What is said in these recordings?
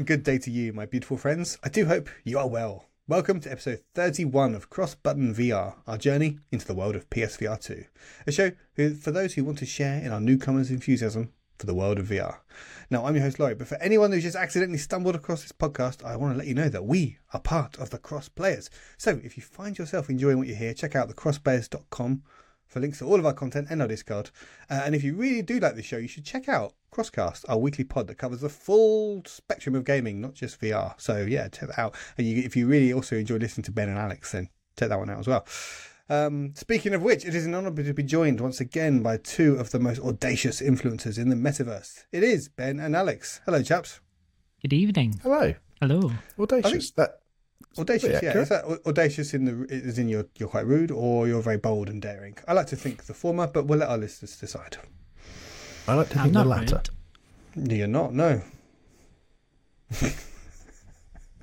And good day to you, my beautiful friends. I do hope you are well. Welcome to episode 31 of Cross Button VR, our journey into the world of PSVR 2. A show for those who want to share in our newcomers' enthusiasm for the world of VR. Now, I'm your host, Laurie, but for anyone who's just accidentally stumbled across this podcast, I want to let you know that we are part of the Cross Players. So if you find yourself enjoying what you hear, check out thecrossplayers.com for links to all of our content and our Discord. Uh, and if you really do like this show, you should check out Crosscast, our weekly pod that covers the full spectrum of gaming, not just VR. So yeah, check that out. And you, if you really also enjoy listening to Ben and Alex, then check that one out as well. Um, speaking of which, it is an honour to be joined once again by two of the most audacious influencers in the metaverse. It is Ben and Alex. Hello, chaps. Good evening. Hello. Hello. Audacious. That Audacious, yeah. Is that audacious in the is in you're you're quite rude or you're very bold and daring? I like to think the former, but we'll let our listeners decide. I like to think the latter. rude. You're not, no.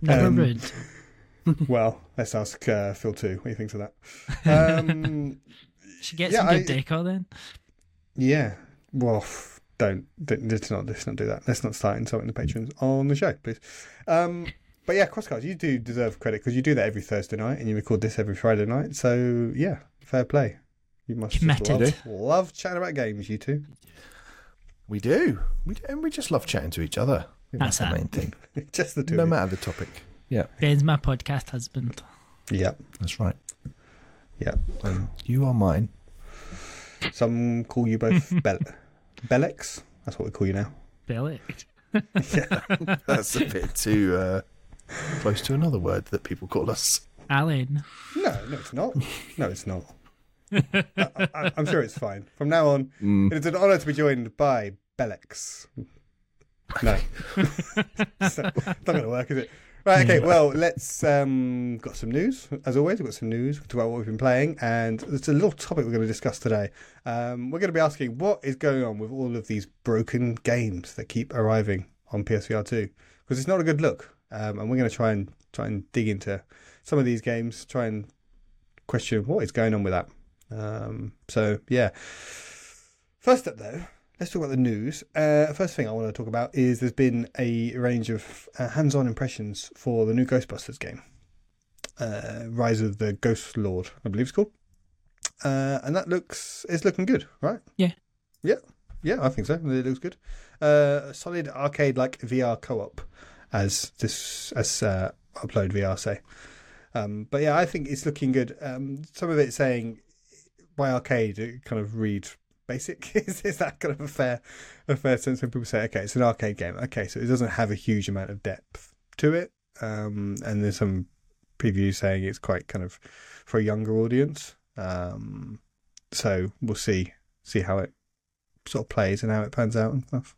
Never Um, rude. Well, let's ask uh, Phil too. What do you think of that? Um, She gets yeah, some good I- decor then. yeah. Well, don't, don't let's not let's not do that. Let's not start insulting the patrons on the show, please. Um, but yeah, Crosscast, you do deserve credit because you do that every Thursday night and you record this every Friday night. So yeah, fair play. You must just Committed. love, love chatting about games, you two. We do. We do. And we just love chatting to each other. That's that's, the main thing. Just the two. No matter the topic. Yeah, Ben's my podcast husband. Yeah, that's right. yeah. And you are mine. Some call you both Bel- Bellex. That's what we call you now. Billy. That's a bit too uh, close to another word that people call us. Alan. No, no, it's not. No, it's not. I, I'm sure it's fine. From now on, Mm. it is an honour to be joined by Bellex. No, it's not going to work, is it? Right. Okay. Well, let's. Um, got some news as always. We've got some news about what we've been playing, and there's a little topic we're going to discuss today. Um, we're going to be asking what is going on with all of these broken games that keep arriving on PSVR two because it's not a good look. Um, and we're going to try and try and dig into some of these games, try and question what is going on with that. Um, so yeah. First up, though, let's talk about the news. Uh, first thing I want to talk about is there's been a range of uh, hands-on impressions for the new Ghostbusters game, uh, Rise of the Ghost Lord, I believe it's called, uh, and that looks it's looking good, right? Yeah. yeah, yeah. I think so. It looks good. Uh, solid arcade-like VR co-op, as this as uh, Upload VR say. Um, but yeah, I think it's looking good. Um, some of it saying by arcade, it kind of read basic. is, is that kind of a fair, a fair sense when people say, okay, it's an arcade game. Okay, so it doesn't have a huge amount of depth to it. Um, and there's some previews saying it's quite kind of for a younger audience. Um, so we'll see, see how it sort of plays and how it pans out and stuff.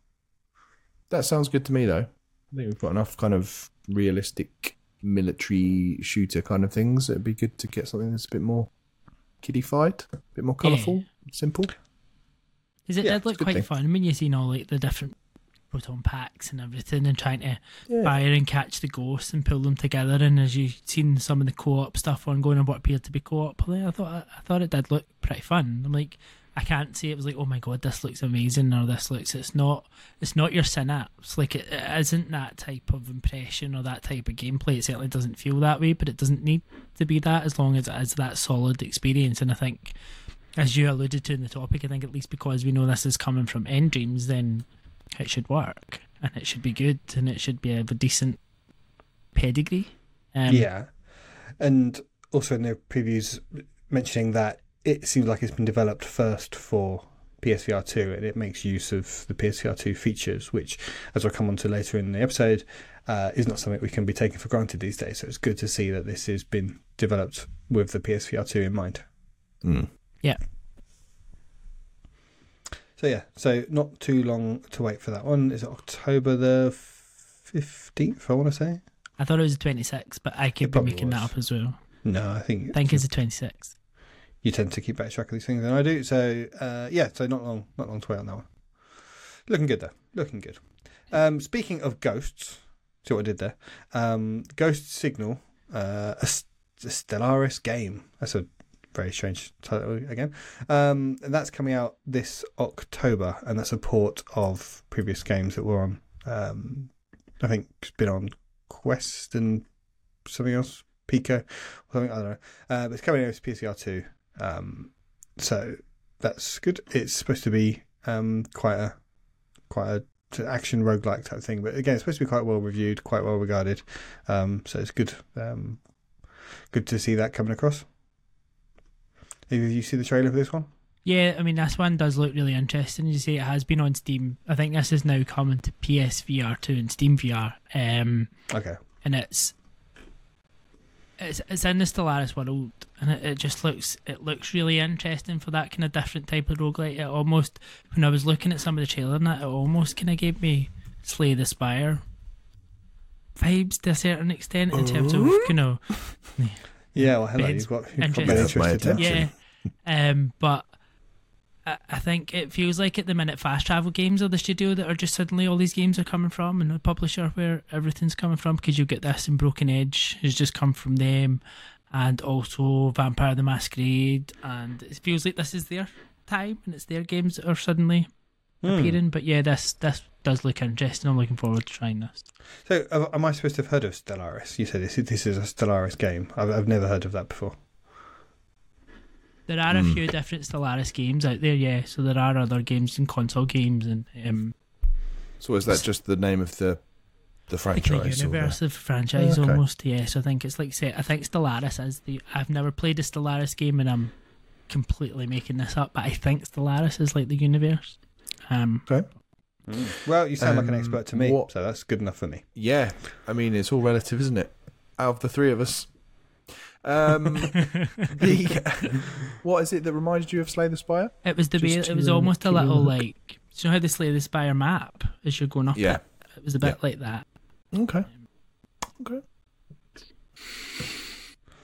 That sounds good to me, though. I think we've got enough kind of realistic military shooter kind of things. It'd be good to get something that's a bit more kiddified, a bit more colourful, simple. Because it Yeah, did look quite thing. fun mean, you seen all like the different proton packs and everything and trying to Yeah. fire and catch the ghosts and pull them together and as you've seen some of the co-op stuff ongoing and what appeared to be co-op there I thought I thought it did look pretty fun I'm like I can't say it. Was like oh my god this looks amazing or this looks it's not it's not your synapse. Like it, it isn't that type of impression or that type of gameplay. It certainly doesn't feel that way but it doesn't need to be that as long as it is that solid experience. And I think as you alluded to in the topic I think at least because we know this is coming from nDreams then it should work and it should be good and it should be of a decent pedigree. Um, yeah, and also in the previews mentioning that it seems like it's been developed first for PSVR two, and it makes use of the PSVR two features, which, as I'll come on to later in the episode, uh, is not something we can be taken for granted these days. So it's good to see that this has been developed with the PSVR two in mind. Mm. So yeah, so not too long to wait for that one. Is it October the fifteenth? I want to say. I thought it was the 26th, but I It could be probably making that up as well. No, I think I think it's the 26th. You tend to keep better track of these things than I do. So uh, yeah, so not long, not long to wait on that one. Looking good though, looking good. Um, speaking of ghosts, see what I did there. Um, Ghost Signal, uh, a, a Stellaris game. That's a very strange title again. Um, and that's coming out this October, and that's a port of previous games that were on um, I think it's been on Quest and something else, Pico or something. I don't know. Uh, but it's coming out as PSVR two. Um, so that's good. It's supposed to be um, quite a quite a to action roguelike type thing. But again, it's supposed to be quite well reviewed, quite well regarded. Um, so it's good. Um, good to see that coming across. Have you see the trailer for this one? Yeah, I mean this one does look really interesting. You say it has been on Steam. I think this is now coming to PSVR two and Steam VR. Um, Okay. and it's it's it's in the Stellaris world, and it, it just looks it looks really interesting for that kind of different type of roguelite. It almost when I was looking at some of the trailer and that, it almost kind of gave me Slay the Spire vibes to a certain extent in terms of you know Yeah. Well, hello. Ben's You've got, you've got interested. my That's my interest. attention. yeah. Um, but I, think it feels like at the minute Fast Travel Games are the studio that are just suddenly all these games are coming from, and the publisher where everything's coming from because you get this and Broken Edge has just come from them, and also Vampire the Masquerade, and it feels like this is their time and it's their games that are suddenly Hmm. appearing. But yeah, this this does look interesting. I'm looking forward to trying this. So, am I supposed to have heard of Stellaris? You said this, this is a Stellaris game. I've, I've never heard of that before. There are a Hmm. few different Stellaris games out there, yeah. So there are other games and console games and um, So is that just the name of the the the kind of franchise? or the- universe of franchise Okay. almost. Yes, I think it's like say I think Stellaris is the. I've never played a Stellaris game, and I'm completely making this up, but I think Stellaris is like the universe. Um, Okay. Well, you sound like an Um, expert to me, what- so that's good enough for me. Yeah, I mean it's all relative, isn't it? Out of the three of us, um, the, what is it that reminded you of Slay the Spire? it was the Just way. It was almost a keep you on little the hook. like. Do you know how they slay the spire map as you're going up? Yeah. it? it was a bit like that. Okay. Okay.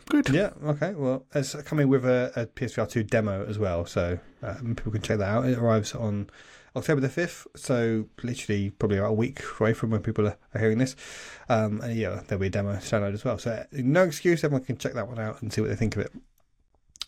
Good. Yeah, okay. Well, it's coming with a, a PSVR 2 demo as well, so um, people can check that out. It arrives on October the 5th, so literally probably about a week away from when people are, are hearing this. Um, and yeah, there'll be a demo download as well. So, no excuse, everyone can check that one out and see what they think of it.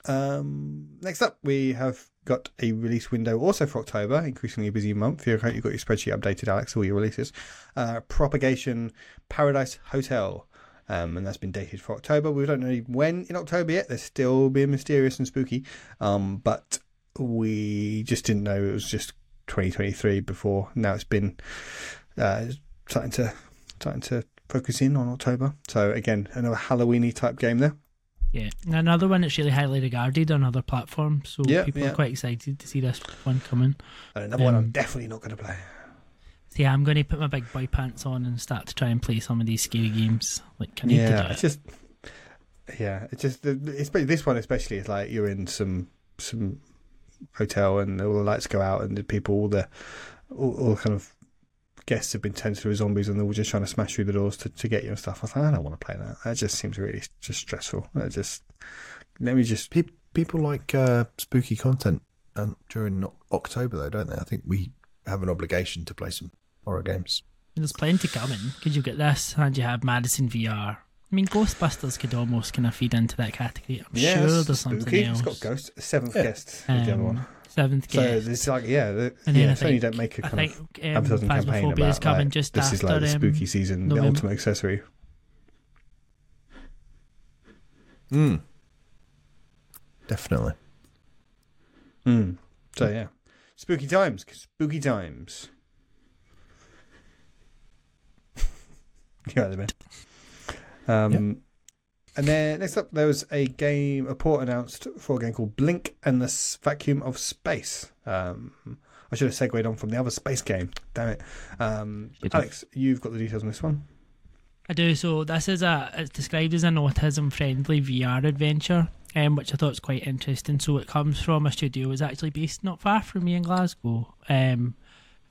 Um, next up, we have got a release window also for October, increasingly busy month. You've got your spreadsheet updated, Alex, all your releases. Uh, Propagation Paradise Hotel. Um, and that's been dated for October. We don't know when in October yet. They're still being mysterious and spooky. Um, but we just didn't know it was just 2023 before. Now it's been uh, starting to starting to focus in on October. So again, another Halloweeny type game there. Yeah, and another one that's really highly regarded on other platforms. So Yeah, people yeah. are quite excited to see this one coming. And another one I'm Um, definitely not going to play. So yeah, I'm going to put my big boy pants on and start to try and play some of these scary games. Like I need to Yeah, do it's just yeah, it's just it's this one especially is like you're in some some hotel and all the lights go out and the people all the all, all kind of guests have been turned through zombies and they're all just trying to smash through the doors to, to get you and stuff. I thought I don't want to play that. That just seems really just stressful. I just let me just Pe- people like uh, spooky content um, during October, though, don't they? I think we have an obligation to play some horror games. There's plenty coming because you get this and you have Madison VR. I mean, Ghostbusters could almost kind of feed into that category. I'm yeah, sure it's there's something spooky. else. It's got ghost seventh Yeah. guest is the other Um, one. Seventh So guest. So it's like yeah, the, And then yeah. I It's only you don't make a kind think of um, advertising campaign about is coming like, just this after is like the um, spooky season, the November. ultimate accessory. Mm. Definitely. Mm. So yeah, spooky times, spooky times. You're out of bit. Um, and then next up, there was a game, a port announced for a game called Blink and the S- Vacuum of Space. Um, I should have segued on from the other space game. Damn it, um, Good job. Alex. You've got the details on this one. I do. So this is a it's described as an autism-friendly VR adventure, um, which I thought was quite interesting. So it comes from a studio that's actually based not far from me in Glasgow, um,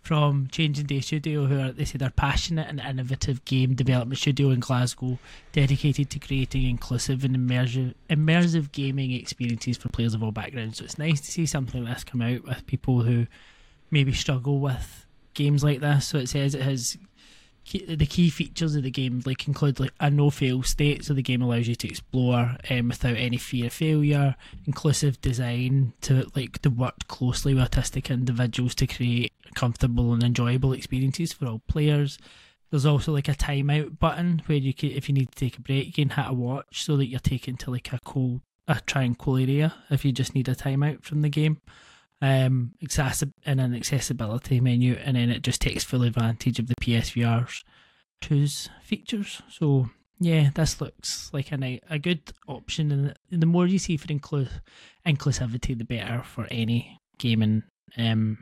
from Changing Day Studio, who are they say they're passionate and innovative game development studio in Glasgow, dedicated to creating inclusive and immersive immersive gaming experiences for players of all backgrounds. So it's nice to see something like this come out with people who maybe struggle with games like this. So it says it has key, the key features of the game like include like a no fail state so the game allows you to explore um, without any fear of failure inclusive design to like to work closely with autistic individuals to create comfortable and enjoyable experiences for all players there's also like a timeout button where you can, if you need to take a break, you can hit a watch so that you're taken to like a cool, a cool area if you just need a timeout from the game. Um, accessi- in an accessibility menu, and then it just takes full advantage of the PSVR's 2's features. So yeah, this looks like a a good option, and the more you see for inclu- inclusivity, the better for any gaming. Um,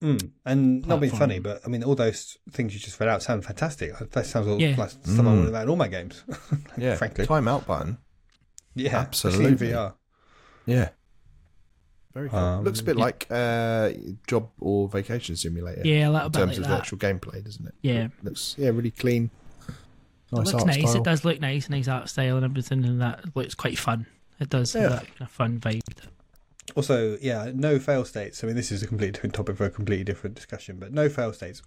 Mm. And not being funny, but I mean, all those things you just read out sound fantastic. That sounds all Yeah. like stuff I Mm. want about in all my games. Yeah, frankly. timeout button. Yeah, Absolutely. VR. Yeah, very cool. Um, Looks a bit yeah. like uh, job or vacation simulator. yeah, a little in bit terms like of that. the actual gameplay, doesn't it? Yeah. looks yeah really clean. It Nice looks art nice. style. It does look nice, nice art style and everything, and that looks quite fun. It does Yeah. have that kind of fun vibe. Also, yeah, no fail states. I mean, this is a completely different topic for a completely different discussion, but no fail states.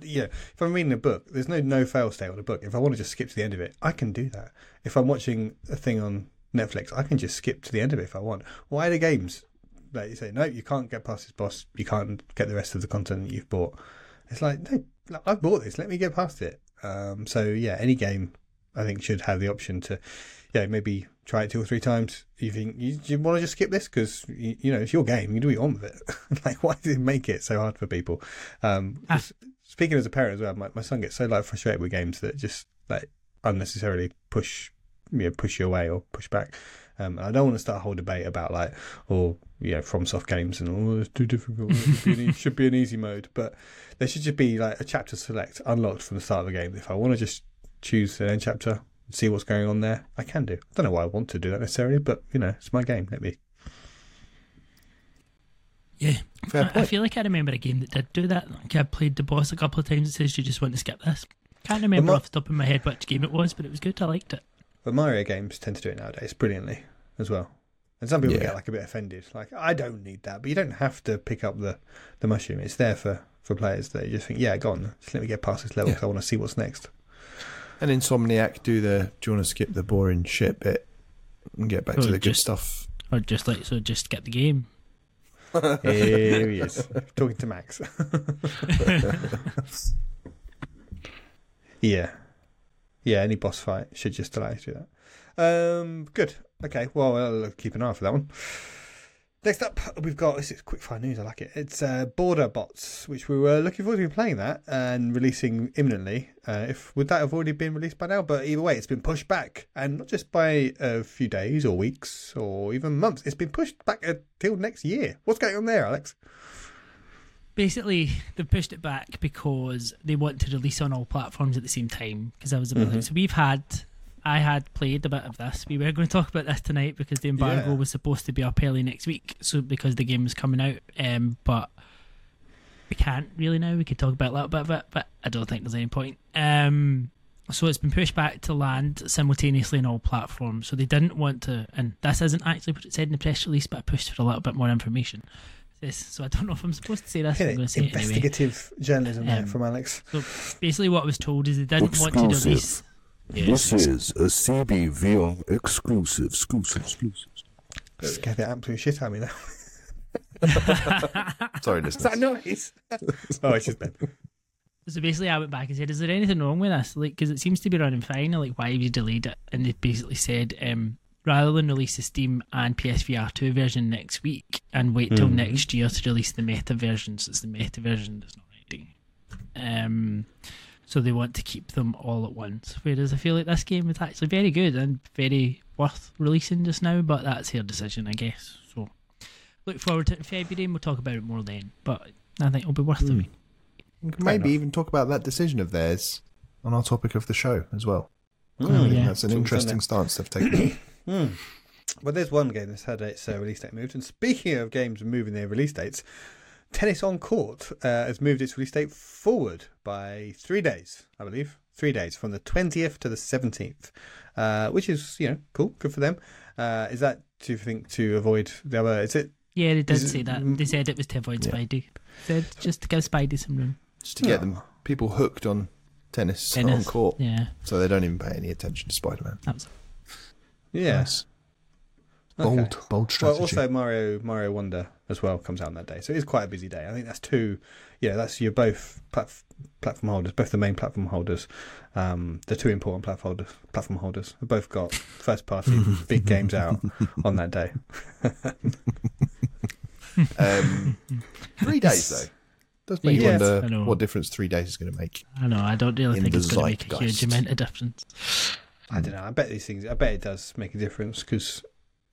Yeah, if I'm reading a book, there's no no fail state on a book. If I want to just skip to the end of it, I can do that. If I'm watching a thing on Netflix, I can just skip to the end of it if I want. Why the games? Like you say, no, you can't get past this boss. You can't get the rest of the content that you've bought. It's like, no, I've bought this. Let me get past it. Um, so yeah, any game I think should have the option to, yeah, maybe try it two or three times. You think you, you want to just skip this because you, you know it's your game. You do what you want with it. like, why does it make it so hard for people? Um, Ah. speaking as a parent as well, my, my son gets so like frustrated with games that just like unnecessarily push, you know, push you away or push back. Um, and I don't want to start a whole debate about like, or you know, FromSoft games and oh, it's too difficult. It should be, an, e- should be an easy mode, but there should just be like a chapter select unlocked from the start of the game. If I want to just choose an end chapter, and see what's going on there, I can do. I don't know why I want to do that necessarily, but you know, it's my game. Let me. Yeah, Fair I, I feel like I remember a game that did do that. Like I played the boss a couple of times. It says you just want to skip this. Can't remember Well, off the top of my head which game it was, but it was good. I liked it. But Mario games tend to do it nowadays brilliantly as well. And some people Yeah. get like a bit offended, like I don't need that, but you don't have to pick up the the mushroom. It's there for for players that just think, yeah, gone. just let me get past this level Yeah. I want to see what's next. And Insomniac do the. Do you want to skip the boring shit bit and get back Or to oh, the good stuff? Or just like so, just skip the game. Here he is, talking to Max. yeah, yeah. Any boss fight should just allow you to do that. Um, good. Okay. Well, I'll keep an eye for that one. Next up, we've got this is quick fire news. I like it. It's uh, Border Bots, which we were looking forward to playing that and releasing imminently. Uh, if would that have already been released by now? But either way, it's been pushed back, and not just by a few days or weeks or even months. It's been pushed back until next year. What's going on there, Alex? Basically, they pushed it back because they want to release on all platforms at the same time. Because I was a bit like, so we've had, I had played a bit of this. We were going to talk about this tonight because the embargo Yeah. was supposed to be up early next week. So because the game was coming out, um, but we can't really now. We could talk about a little bit of it, but I don't think there's any point. Um, so it's been pushed back to land simultaneously on all platforms. So they didn't want to, and this isn't actually what it said in the press release, but I pushed for a little bit more information. This, so I don't know if I'm supposed to say this. I'm Hit going it. to say it anyway. Investigative journalism there Um, from Alex. So basically, what I was told is they didn't want to Exclusive. release. This is a CBVR exclusive, exclusive, exclusive. Scared the absolute shit out of me now. Sorry, Is listeners. that noise? oh, it's just Ben. So basically, I went back and said, "Is there anything wrong with this? Like, because it seems to be running fine. Like, why have you delayed it?" And they basically said, um, rather than release the Steam and PSVR two version next week and wait till Mhm. next year to release the meta version, so it's the meta version that's not ready. Um, so they want to keep them all at once. Whereas I feel like this game is actually very good and very worth releasing just now, but that's their decision, I guess. So look forward to it in February, and we'll talk about it more then. But I think it'll be worth the wait. Maybe enough. even talk about that decision of theirs on our topic of the show as well. Oh, I think yeah. that's an Talk interesting stance they've taken. Hmm. Well, there's one game that's had its uh, release date moved. And speaking of games moving their release dates, Tennis on Court uh, has moved its release date forward by three days, I believe. Three days from the 20th to the 17th, uh, which is, you know, cool. Good for them. Uh, is that, do you think, to avoid the other? Is it? Yeah, they did Is it- say that. They said it was to avoid Yeah. Spidey. Said just to give Spidey some room. Just to get Oh. them people hooked on tennis, Tennis. on court, Yeah, so they don't even pay any attention to Spider Man. that was. Yeah. Nice. Bold, Okay. bold Well, also Mario Mario Wonder as well comes out on that day, so it is quite a busy day. I think that's two. Yeah, that's you're both plat- platform holders, both the main platform holders, um, the two important platform holders. Platform holders have both got first party big games out on that day. um, three days though. Does make you Yes, I wonder what difference three days is going to make. I know. I don't really think it's going to make a huge zeitgeist. amount of difference. Hmm. I don't know. I bet these things. I bet it does make a difference because,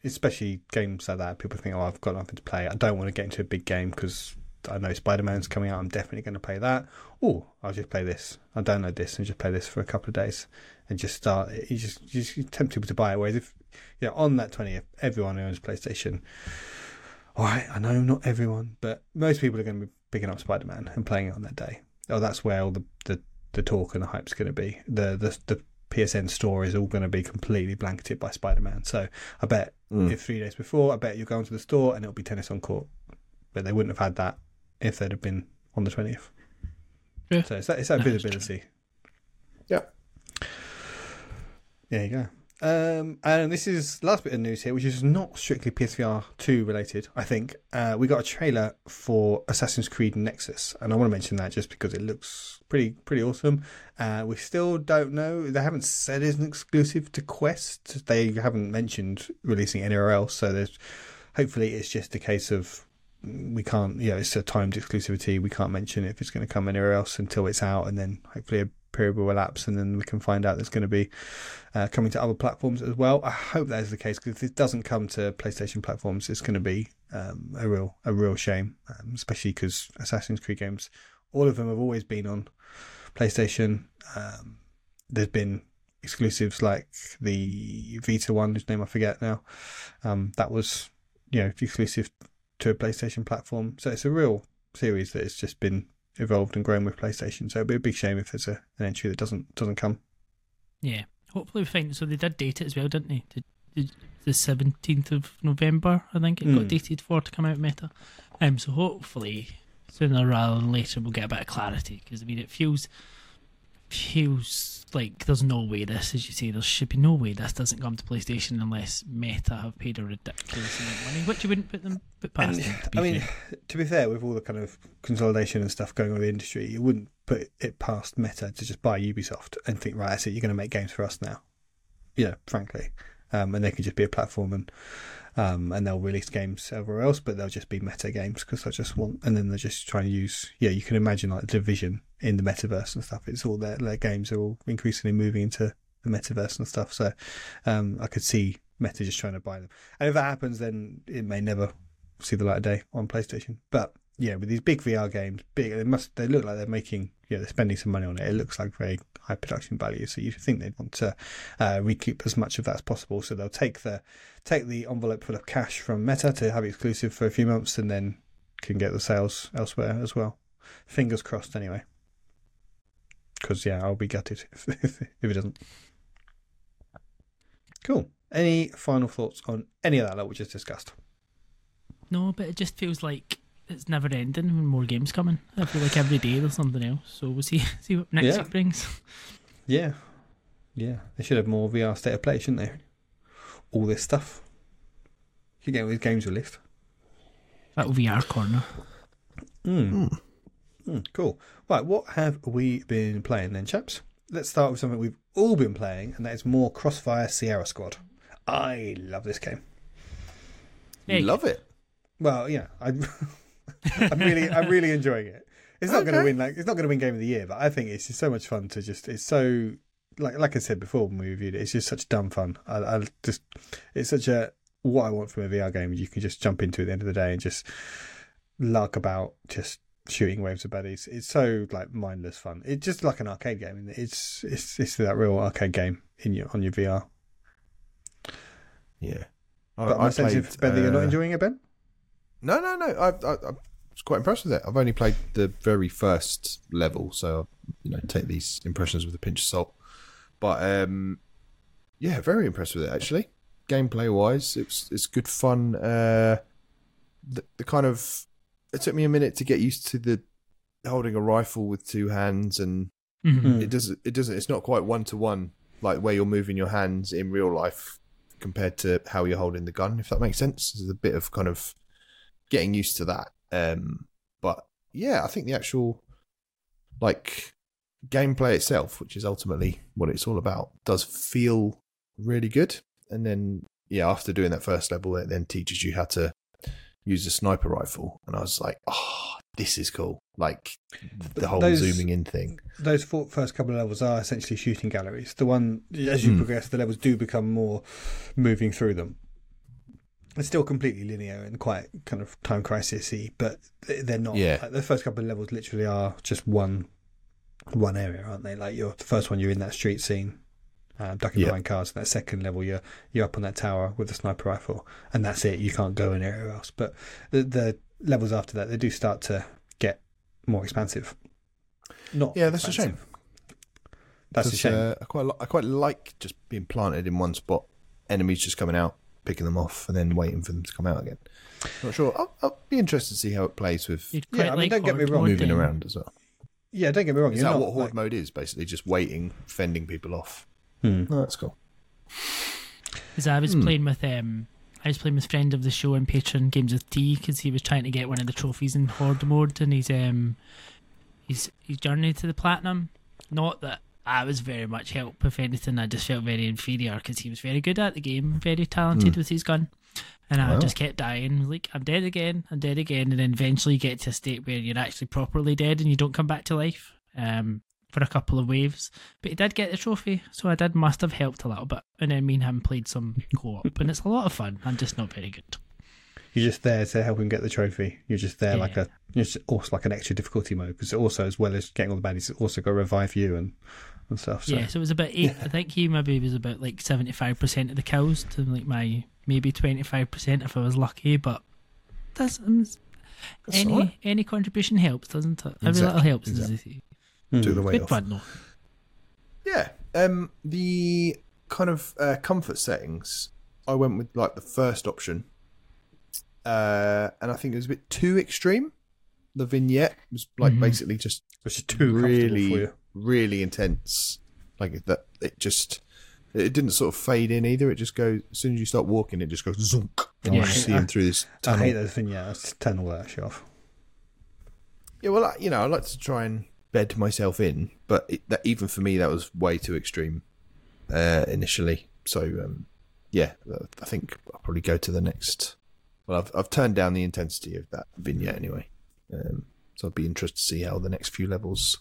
especially games like that, people think, "Oh, I've got nothing to play. I don't want to get into a big game because I know Spider Man's coming out. I'm definitely going to play that. Or I'll just play this. I'll download this and just play this for a couple of days and just start. You just you just tempt people to buy it. Whereas if you know on that twentieth, everyone who owns PlayStation. All right, I know not everyone, but most people are going to be picking up Spider Man and playing it on that day. Oh, that's where all the, the, the talk and the hype's going to be. The the the PSN store is all going to be completely blanketed by Spider Man. So I bet Mm. if three days before, I bet you go into the store and it'll be tennis on court. But they wouldn't have had that if they'd have been on the twentieth. Yeah. So it's that, it's that That is visibility. Yeah. There you go. Um, and this is last bit of news here, which is not strictly PSVR 2 related, I think. Uh, we got a trailer for Assassin's Creed Nexus, and I want to mention that just because it looks pretty pretty awesome. Uh, we still don't know. They haven't said it's an exclusive to Quest. They haven't mentioned releasing anywhere else, so there's hopefully it's just a case of we can't, you know, it's a timed exclusivity. We can't mention if it's going to come anywhere else until it's out, and then hopefully a period will elapse, and then we can find out there's going to be uh, coming to other platforms as well. I hope that is the case because if it doesn't come to PlayStation platforms, it's going to be um, a real a real shame, um, especially because Assassin's Creed games, all of them have always been on PlayStation. Um, there's been exclusives like the Vita one, whose name I forget now. Um, that was you know exclusive to a PlayStation platform, so it's a real series that has just been evolved and grown with PlayStation. So it'd be a big shame if there's a, an entry that doesn't doesn't come. Yeah. Hopefully we find so they did date it as well, didn't they? Did, did the seventeenth of November, I think it Hmm. got dated for to come out meta. Um, so hopefully sooner rather than later we'll get a bit of clarity because I mean it feels feels like there's no way this, as you say, there should be no way this doesn't come to PlayStation unless Meta have paid a ridiculous amount of money, which you wouldn't put them put past And, them. I mean, fair. to be fair, with all the kind of consolidation and stuff going on in the industry, you wouldn't put it past Meta to just buy Ubisoft and think, right, that's it, you're going to make games for us now. You know, frankly. Um, and they could just be a platform and um, and they'll release games everywhere else, but they'll just be meta games because they just want, and then they're just trying to use, yeah, you can imagine like division in the metaverse and stuff. It's all their, their games are all increasingly moving into the metaverse and stuff. So um, I could see Meta just trying to buy them. And if that happens, then it may never see the light of day on PlayStation. But yeah, with these big VR games, big they must they look like they're making yeah they're spending some money on it. It looks like very high production value, so you think they'd want to uh, recoup as much of that as possible. So they'll take the take the envelope full of cash from Meta to have it exclusive for a few months, and then can get the sales elsewhere as well. Fingers crossed, anyway. Because yeah, I'll be gutted if, if it doesn't. Cool. Any final thoughts on any of that that we just discussed? No, but it just feels like it's never ending when more games coming. I feel like every day there's something else. So we'll see see what next Yeah. week brings. Yeah. Yeah. They should have more VR state of play, shouldn't they? All this stuff. You get all these games released. That VR corner. Mm. Mm, cool. Right, what have we been playing then, chaps? Let's start with something we've all been playing, and that is more Crossfire Sierra Squad. I love this game. Hey. You love it. Well, yeah, I, I'm really, I'm really enjoying it. It's not going to win, like, it's not going to win Game of the Year, but I think it's just so much fun to just. It's so, like, like I said before when we reviewed it, it's just such dumb fun. I, I just, it's such a what I want from a VR game. You can just jump into at the end of the day and just lark about, just shooting waves of baddies. It's so like mindless fun. It's just like an arcade game. It's it's it's that real arcade game in your on your VR. Yeah. But my sense of Ben, that you're not uh, enjoying it, Ben. No, no, no. I, I, I was quite impressed with it. I've only played the very first level, so you know, take these impressions with a pinch of salt. But um, yeah, very impressed with it actually. Gameplay wise, it's it's good fun. Uh, the, the kind of it took me a minute to get used to the holding a rifle with two hands, and Mhm. Mm. it doesn't it doesn't it's not quite one to one like where you're moving your hands in real life compared to how you're holding the gun, if that makes sense. There's a bit of kind of getting used to that. Um, but yeah, I think the actual like gameplay itself, which is ultimately what it's all about, does feel really good. And then yeah, after doing that first level, it then teaches you how to use a sniper rifle, and I was like, oh, this is cool. Like the whole those- zooming in thing. Those four, first couple of levels are essentially shooting galleries. The one as you Hmm. progress, the levels do become more moving through them. It's still completely linear and quite kind of time crisis-y, but they're not. Yeah. Like, the first couple of levels literally are just one one area, aren't they? Like you're the first one, you're in that street scene, um, ducking Yeah. behind cars. And that second level, you're you're up on that tower with the sniper rifle, and that's it. You can't go anywhere else. But the, the levels after that, they do start to get more expansive. Not Yeah, that's a shame. That's a shame. Uh, I quite li- I quite like just being planted in one spot, enemies just coming out, picking them off, and then waiting for them to come out again. Not sure. I'll, I'll be interested to see how it plays with Yeah, I mean, don't get me wrong. moving then. around as well. yeah, don't get me wrong. Is you're that not, what horde like- mode is? Basically, just waiting, fending people off. Hmm. Oh, that's cool. Because I was Hmm. playing with um, I was playing with friend of the show and patron games with D because he was trying to get one of the trophies in horde mode and he's um, he's he's journey to the platinum. Not that I was very much help. If anything, I just felt very inferior because he was very good at the game, very talented Hmm. with his gun. And I Wow. just kept dying. Like I'm dead again, I'm dead again, and then eventually you get to a state where you're actually properly dead and you don't come back to life. Um, for a couple of waves, but he did get the trophy, so I did must have helped a little bit. And then me and him played some co-op, and it's a lot of fun. I'm just not very good. You're just there to help him get the trophy. You're just there like a, you're just also like an extra difficulty mode because also as well as getting all the baddies, it's also got to revive you and and stuff. So Yeah, so it was about eight. I think he maybe was about like seventy five percent of the kills to like my maybe twenty five percent if I was lucky. But that's, um, That's any alright. any contribution helps, doesn't it? Every little helps. as exactly. they. Hmm. Do the weight Good off. fun though. Yeah. Um, the kind of uh, comfort settings, I went with like the first option, uh, and I think it was a bit too extreme. The vignette was like Mhm. basically just which is too comfortable really, for you. Really intense. Like that, it just it didn't sort of fade in either. It just goes as soon as you start walking, it just goes zonk, and you Yeah. just see him through this I tunnel. hate those vignettes. Turn all that shit off. Yeah, well, I- you know, I like to try and bed myself in, but it, that even for me, that was way too extreme uh, initially. So, um, yeah, I think I'll probably go to the next. Well, I've I've turned down the intensity of that vignette anyway, um, so I'd be interested to see how the next few levels,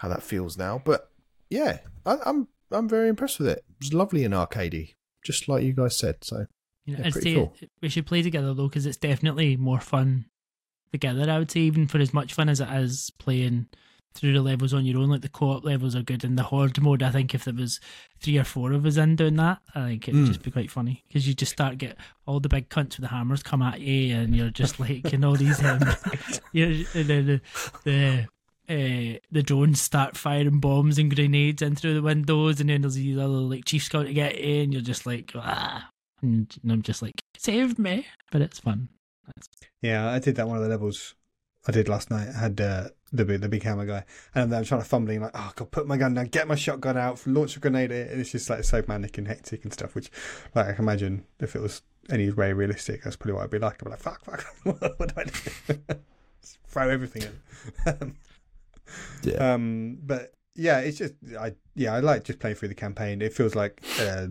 how that feels now. But yeah, I, I'm I'm very impressed with it. It was lovely and arcadey, just like you guys said. So You know, Yeah, I'd pretty say cool. we should play together though, because it's definitely more fun together. I would say, even for as much fun as it is playing through the levels on your own, like the co-op levels are good. In the horde mode, I think if there was three or four of us in doing that, I think it'd Mm. just be quite funny because you just start get all the big cunts with the hammers come at you, and you're just like, and all these, um, you're, and then the the. Uh, the drones start firing bombs and grenades in through the windows, and then there's these other like chiefs going to get you, and you're just like, ah, and I'm just like, save me. But it's fun. That's- Yeah, I did that one of the levels I did last night. I had uh, the big- the big hammer guy, and I'm trying to fumbling like, oh god, put my gun down, get my shotgun out, launch a grenade. And it's just like so manic and hectic and stuff. Which, like, I can imagine if it was any way realistic, that's probably what I'd be like. I'd be like, fuck, fuck, what do I do? Throw everything in. yeah, Um, but yeah, it's just I yeah I like just playing through the campaign. It feels like uh,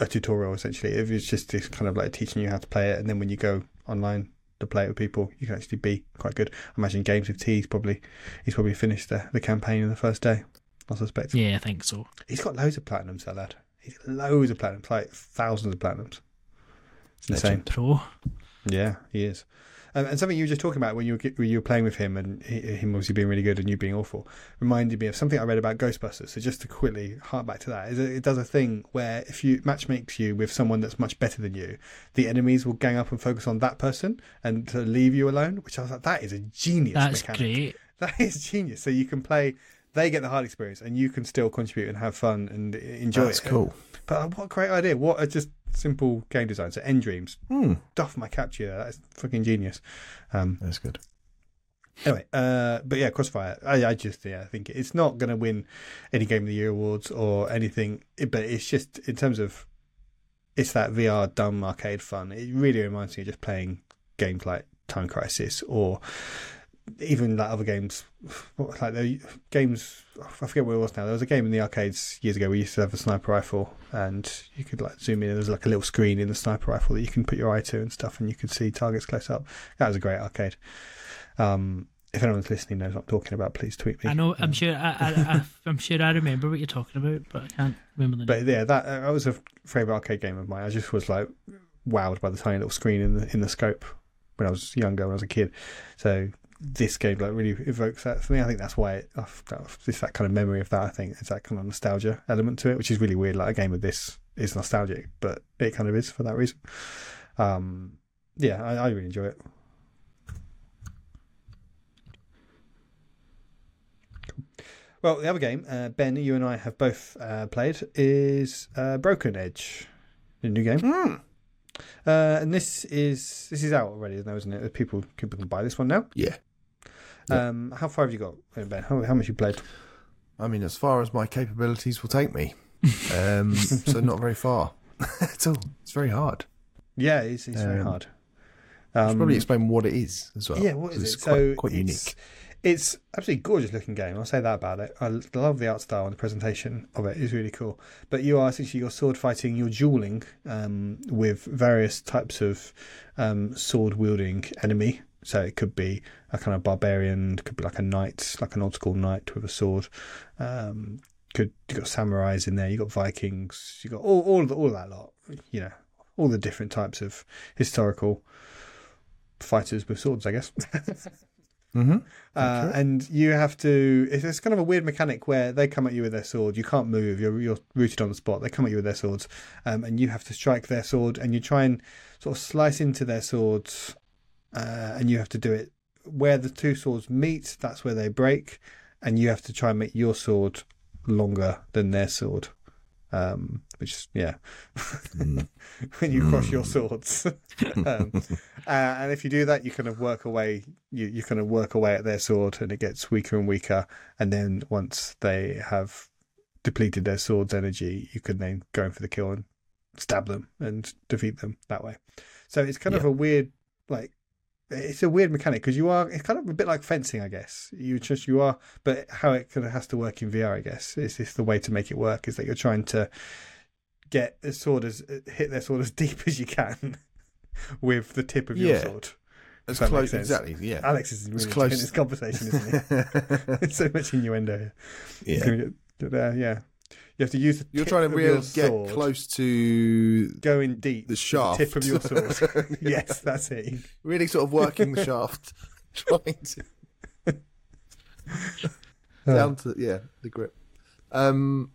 a tutorial essentially. It was just this kind of like teaching you how to play it, and then when you go online to play it with people, you can actually be quite good. I imagine Games with T he's probably he's probably finished the, the campaign in the first day. I suspect Yeah, I think so. he's got loads of platinums. That lad, he's got loads of platinums, like thousands of platinums. It's insane. Legend. Pro. Yeah, he is. Um, and something you were just talking about when you were, when you were playing with him and he, him obviously being really good and you being awful reminded me of something I read about Ghostbusters. So just to quickly hark back to that, is it, it does a thing where if you match makes you with someone that's much better than you, the enemies will gang up and focus on that person and to leave you alone. Which I was like, that is a genius. That's mechanic. great. That is genius. So you can play. They get the hard experience, and you can still contribute and have fun and enjoy that's it. cool. But uh, what a great idea! What a just simple game design. So nDreams, Hmm, doff my cap to you. That's fucking genius. Um, that's good. anyway, uh, but yeah, Crossfire. I, I just yeah, I think it's not going to win any Game of the Year awards or anything. But it's just in terms of it's that VR dumb arcade fun. It really reminds me of just playing games like Time Crisis or even like other games, like the games. I forget what it was now. There was a game in the arcades years ago. where We used to have a sniper rifle, and you could like zoom in. and There was like a little screen in the sniper rifle that you can put your eye to and stuff, and you could see targets close up. That was a great arcade. Um, if anyone's listening knows what I'm talking about, please tweet me. I know. I'm Um, sure. I, I'm sure I remember what you're talking about, but I can't remember the name. But yeah, that that was a favorite arcade game of mine. I just was like wowed by the tiny little screen in the in the scope when I was younger, when I was a kid. So this game like really evokes that for me. I think that's why it, it's that kind of memory of that. I think it's that kind of nostalgia element to it, which is really weird. Like a game of this is nostalgic, but it kind of is for that reason. Um, yeah, I, I really enjoy it. Well, the other game, uh, Ben, you and I have both uh, played, is uh, Broken Edge, the new game. Hmm. Uh, and this is this is out already, now, isn't it? People people can buy this one now. Yeah. Um, how far have you got, uh, Ben? How, how much you played? I mean, as far as my capabilities will take me. Um, so not very far at all. It's very hard. Yeah, it's, it's very Um, hard. I should Um, probably explain what it is as well. yeah, what 'cause is it's it? Quite, so quite it's, unique. It's absolutely gorgeous looking game. I'll say that about it. I love the art style and the presentation of it. It's really cool. But you are essentially you're sword fighting. You're dueling um, with various types of um, sword wielding enemy. So it could be a kind of barbarian, could be like a knight, like an old school knight with a sword. Um, could you got samurais in there? You got Vikings. You got all all the, all that lot. You know, all the different types of historical fighters with swords. I guess. Mm-hmm. Uh, and you have to. It's, it's kind of a weird mechanic where they come at you with their sword. You can't move. You're you're rooted on the spot. They come at you with their swords, um, and you have to strike their sword. And you try and sort of slice into their swords, uh, and you have to do it where the two swords meet. That's where they break, and you have to try and make your sword longer than their sword. Um, which yeah, when you cross your swords. um, uh, and if you do that, you kind of work away. You you kind of work away at their sword, and it gets weaker and weaker. And then once they have depleted their sword's energy, you can then go in for the kill and stab them and defeat them that way. So it's kind of a weird, like, it's a weird mechanic because you are. It's kind of a bit like fencing, I guess. You just you are, but how it kind of has to work in VR, I guess, is this the way to make it work? Is that you're trying to get the sword as hit their sword as deep as you can with the tip of your Yeah. sword. As that close, exactly. Yeah. Alex is really close. enjoying this conversation, isn't he? It's so much innuendo here. Yeah. uh, yeah. You have to use the You're trying to really get sword, close to going deep. the shaft. tip of your sword. yes, that's it. really sort of working the shaft, trying to down to yeah the grip. Um,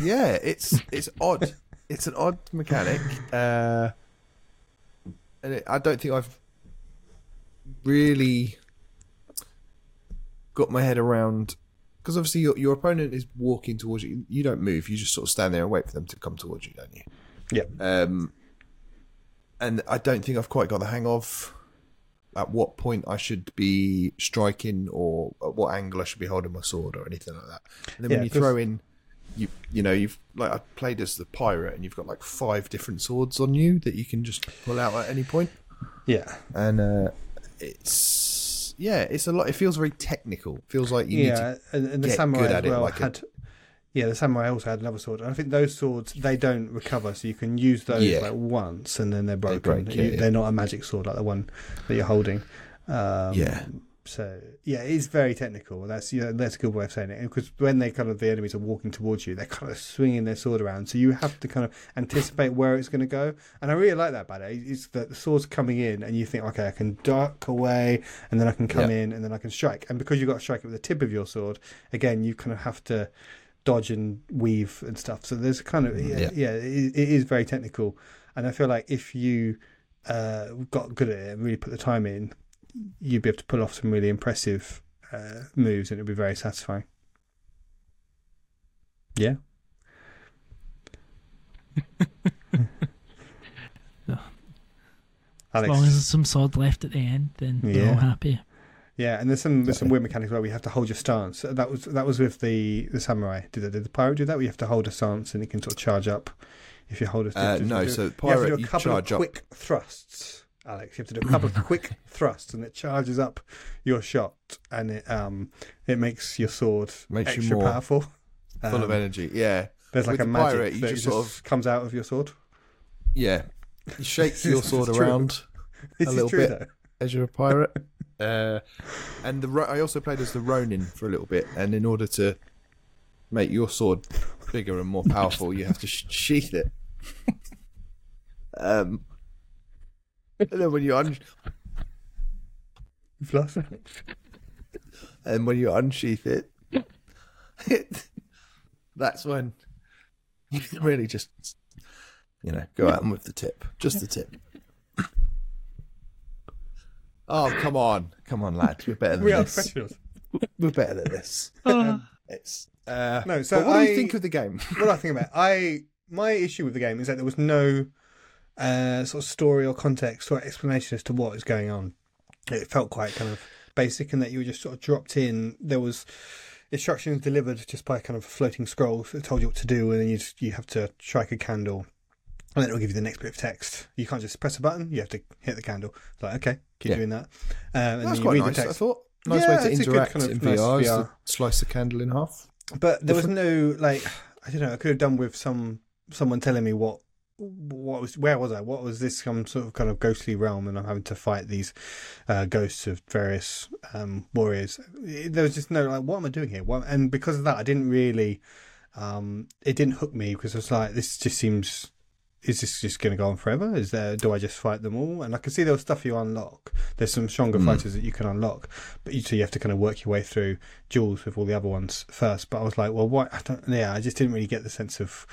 yeah, it's it's odd. It's an odd mechanic, uh, and it, I don't think I've really got my head around because obviously your your opponent is walking towards you. You don't move. You just sort of stand there and wait for them to come towards you, don't you? Yeah. Um, and I don't think I've quite got the hang of at what point I should be striking or at what angle I should be holding my sword or anything like that. And then Yeah, when you throw in, you you know you've like I played as the pirate and you've got like five different swords on you that you can just pull out at any point, Yeah. and uh, it's yeah, it's a lot. It feels very technical. It feels like you need yeah, to and, and the samurai good as well like a- had. Yeah, the samurai also had another sword. And I think those swords they don't recover, so you can use those Yeah. like once and then they're broken. break, yeah, You- yeah. They're not a magic sword like the one that you're holding. Um, Yeah. So yeah, it is very technical. That's yeah, that's a good way of saying it. Because when they kind of the enemies are walking towards you, they're kind of swinging their sword around, so you have to kind of anticipate where it's going to go. And I really like that about it. It's that the sword's coming in, and you think, okay, I can duck away, and then I can come Yeah. in, and then I can strike. And because you've got to strike it with the tip of your sword, again, you kind of have to dodge and weave and stuff. So there's kind of yeah, Yeah. yeah it, it is very technical. And I feel like if you uh, got good at it and really put the time in, you'd be able to pull off some really impressive uh, moves, and it'd be very satisfying. Yeah. As long as there's some sword left at the end, then we're Yeah. all happy. Yeah, and there's some there's some weird mechanics where we have to hold your stance. That was that was with the the samurai. Did the, did the pirate do that? We have to hold a stance and it can sort of charge up if you hold a. Uh, just- no, do- so you have to pirate, do a you couple charge of up. quick thrusts, Alex. You have to do a couple of quick thrusts, and it charges up your shot, and it um it makes your sword Makes you extra more powerful. Full of Um, energy. Yeah, There's like with a the magic pirate, you that just just sort of- comes out of your sword. yeah. You shake your sword true. around This A little true bit. though. as you're a pirate. Uh, and the I also played as the Ronin for a little bit, and in order to make your sword bigger and more powerful, you have to sheath it. um, and then when you un- and when you unsheath it, it that's when you can really just you know go out and with the tip, just the tip. Oh come on, come on, lad, we're better than We are this. professionals. We're better than this. It's uh, No, so what do you think of the game? what do I think about it? I my issue with the game is that there was no uh, sort of story or context or explanation as to what is going on. It felt quite kind of basic in that you were just sort of dropped in. There was instructions delivered just by kind of floating scrolls that told you what to do, and then you just, you have to strike a candle, and then it'll give you the next bit of text. You can't just press a button; you have to hit the candle. It's like okay, keep Yeah. doing that. Um, and That's then you quite read nice. the I thought nice Yeah, way to it's a good interact kind of in nice VR, is VR. to slice the candle in half. But there was no like I don't know. I could have done with some someone telling me what what was where was I? What was this some sort of kind of ghostly realm, and I'm having to fight these uh, ghosts of various um, warriors. There was just no like, what am I doing here? What, and because of that, I didn't really. Um, it didn't hook me because I was like, this just seems. Is this just going to go on forever? Is there? Do I just fight them all? And I can see there was stuff you unlock. There's some stronger Mm. fighters that you can unlock, but you so you have to kind of work your way through duels with all the other ones first. But I was like, well, what? I don't. Yeah, I just didn't really get the sense of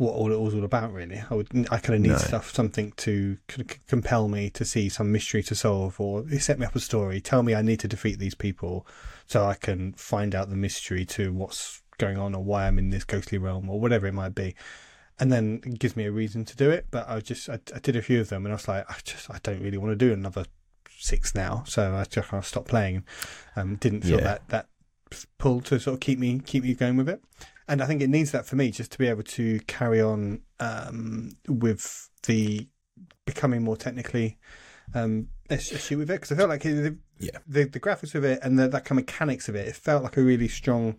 what all it was all about. Really, I would. I kind of need No. stuff, something to c- compel me to see some mystery to solve, or set me up a story. Tell me I need to defeat these people, so I can find out the mystery to what's going on, or why I'm in this ghostly realm, or whatever it might be. And then it gives me a reason to do it. But I just, I, I did a few of them, and I was like, I just, I don't really want to do another six now. So I just kind of stopped playing. Um, didn't feel Yeah. that that pull to sort of keep me keep me going with it. And I think it needs that for me just to be able to carry on um, with the becoming more technically um, astute with it because I felt like the, Yeah. the the graphics of it and the, that kind of mechanics of it, it felt like a really strong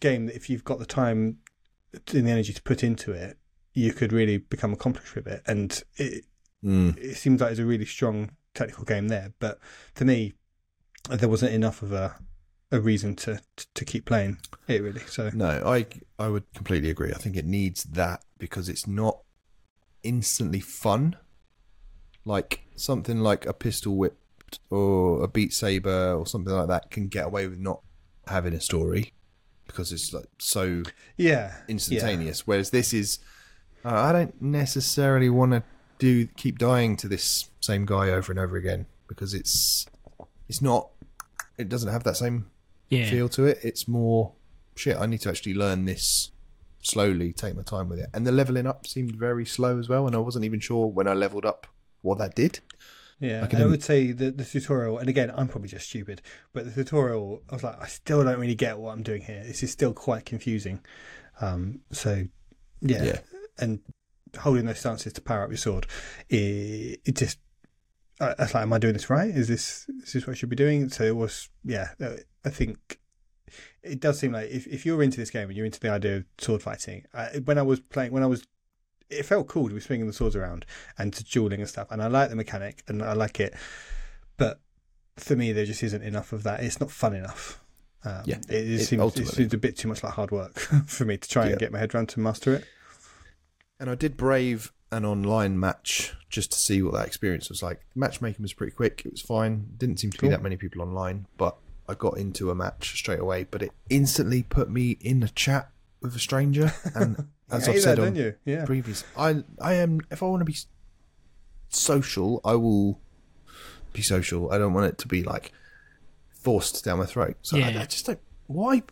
game that if you've got the time and the energy to put into it, you could really become accomplished with it. And it, Mm. it seems like it's a really strong technical game there. But for me, there wasn't enough of a a reason to to, keep playing it really. So No, I I would completely agree. I think it needs that because it's not instantly fun. Like something like a pistol whip or a beat saber or something like that can get away with not having a story because it's like so yeah, instantaneous. Whereas this is, uh, I don't necessarily want to do keep dying to this same guy over and over again because it's it's not. It doesn't have that same Yeah. feel to it. It's more shit. I need to actually learn this slowly, take my time with it. And the leveling up seemed very slow as well, and I wasn't even sure when I leveled up what that did. Yeah, Like, and I um, would say the, the tutorial, and again, I'm probably just stupid, but the tutorial, I was like, I still don't really get what I'm doing here. This is still quite confusing. Um, so, yeah. Yeah. and holding those stances to power up your sword, it, it just, I I was like, am I doing this right? Is this is this what I should be doing? So it was, yeah, uh, I think it does seem like if, if you're into this game and you're into the idea of sword fighting, I, when I was playing, when I was, it felt cool to be swinging the swords around and to dueling and stuff. And I like the mechanic and I like it, but for me, there just isn't enough of that. It's not fun enough. Um, Yeah, it, it, seems, it seems a bit too much like hard work for me to try Yeah. and get my head around to master it. And I did brave an online match just to see what that experience was like. Matchmaking was pretty quick. It was fine. Didn't seem to Cool. be that many people online, but I got into a match straight away. But it instantly put me in a chat with a stranger. And as I've said that, on you? Yeah. previous, I I am if I want to be social, I will be social. I don't want it to be like forced down my throat. So I, Yeah. I just don't. Why?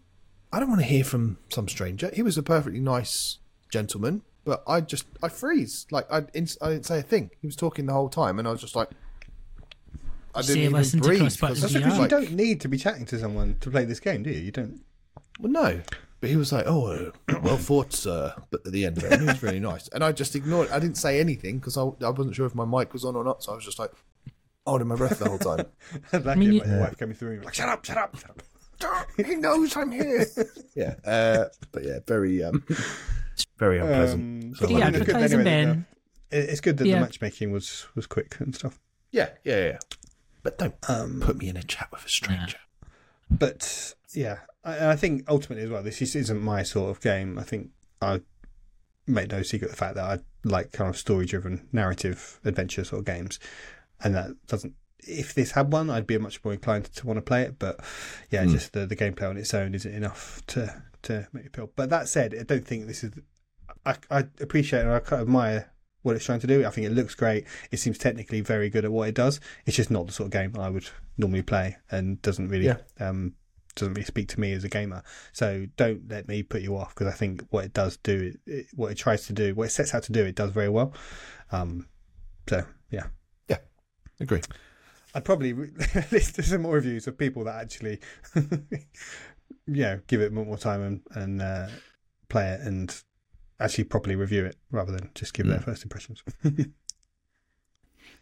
I don't want to hear from some stranger. He was a perfectly nice gentleman, but I just I freeze. Like I, I didn't say a thing. He was talking the whole time, and I was just like, I didn't even breathe because That's VR. because you don't need to be chatting to someone to play this game, do you? You don't. well, no. But he was like, "Oh, uh, well fought, sir." But at the end of it, and he was really nice. And I just ignored. it. I didn't say anything because I, I wasn't sure if my mic was on or not. So I was just like holding my breath the whole time. I'd like mean, it, you- like your wife coming through, like, shut up, shut up, shut up. he knows I'm here. yeah, uh, but yeah, very, um, very unpleasant. Um, So, The I it's good advertising, anyway that, uh, Ben. It's good that Yeah. the matchmaking was was quick and stuff. yeah, yeah, yeah. But don't Um, put me in a chat with a stranger. but yeah, I, I think ultimately as well, this is, isn't my sort of game. I think I made no secret of the fact that I like kind of story-driven, narrative adventure sort of games, and that doesn't. If this had one, I'd be much more inclined to want to play it. But yeah, Hmm. just the, the gameplay on its own isn't enough to to make me appeal. But that said, I don't think this is. I, I appreciate and I kind of admire what it's trying to do. I think it looks great. It seems technically very good at what it does. It's just not the sort of game I would normally play, and doesn't really Yeah. um, doesn't really speak to me as a gamer. So don't let me put you off because I think what it does do, it, what it tries to do, what it sets out to do, it does very well. Um, so yeah, yeah, Agree. I'd probably re- list some more reviews of people that actually, you know, give it more, more time and, and uh, play it and actually properly review it rather than just give their Mm. first impressions.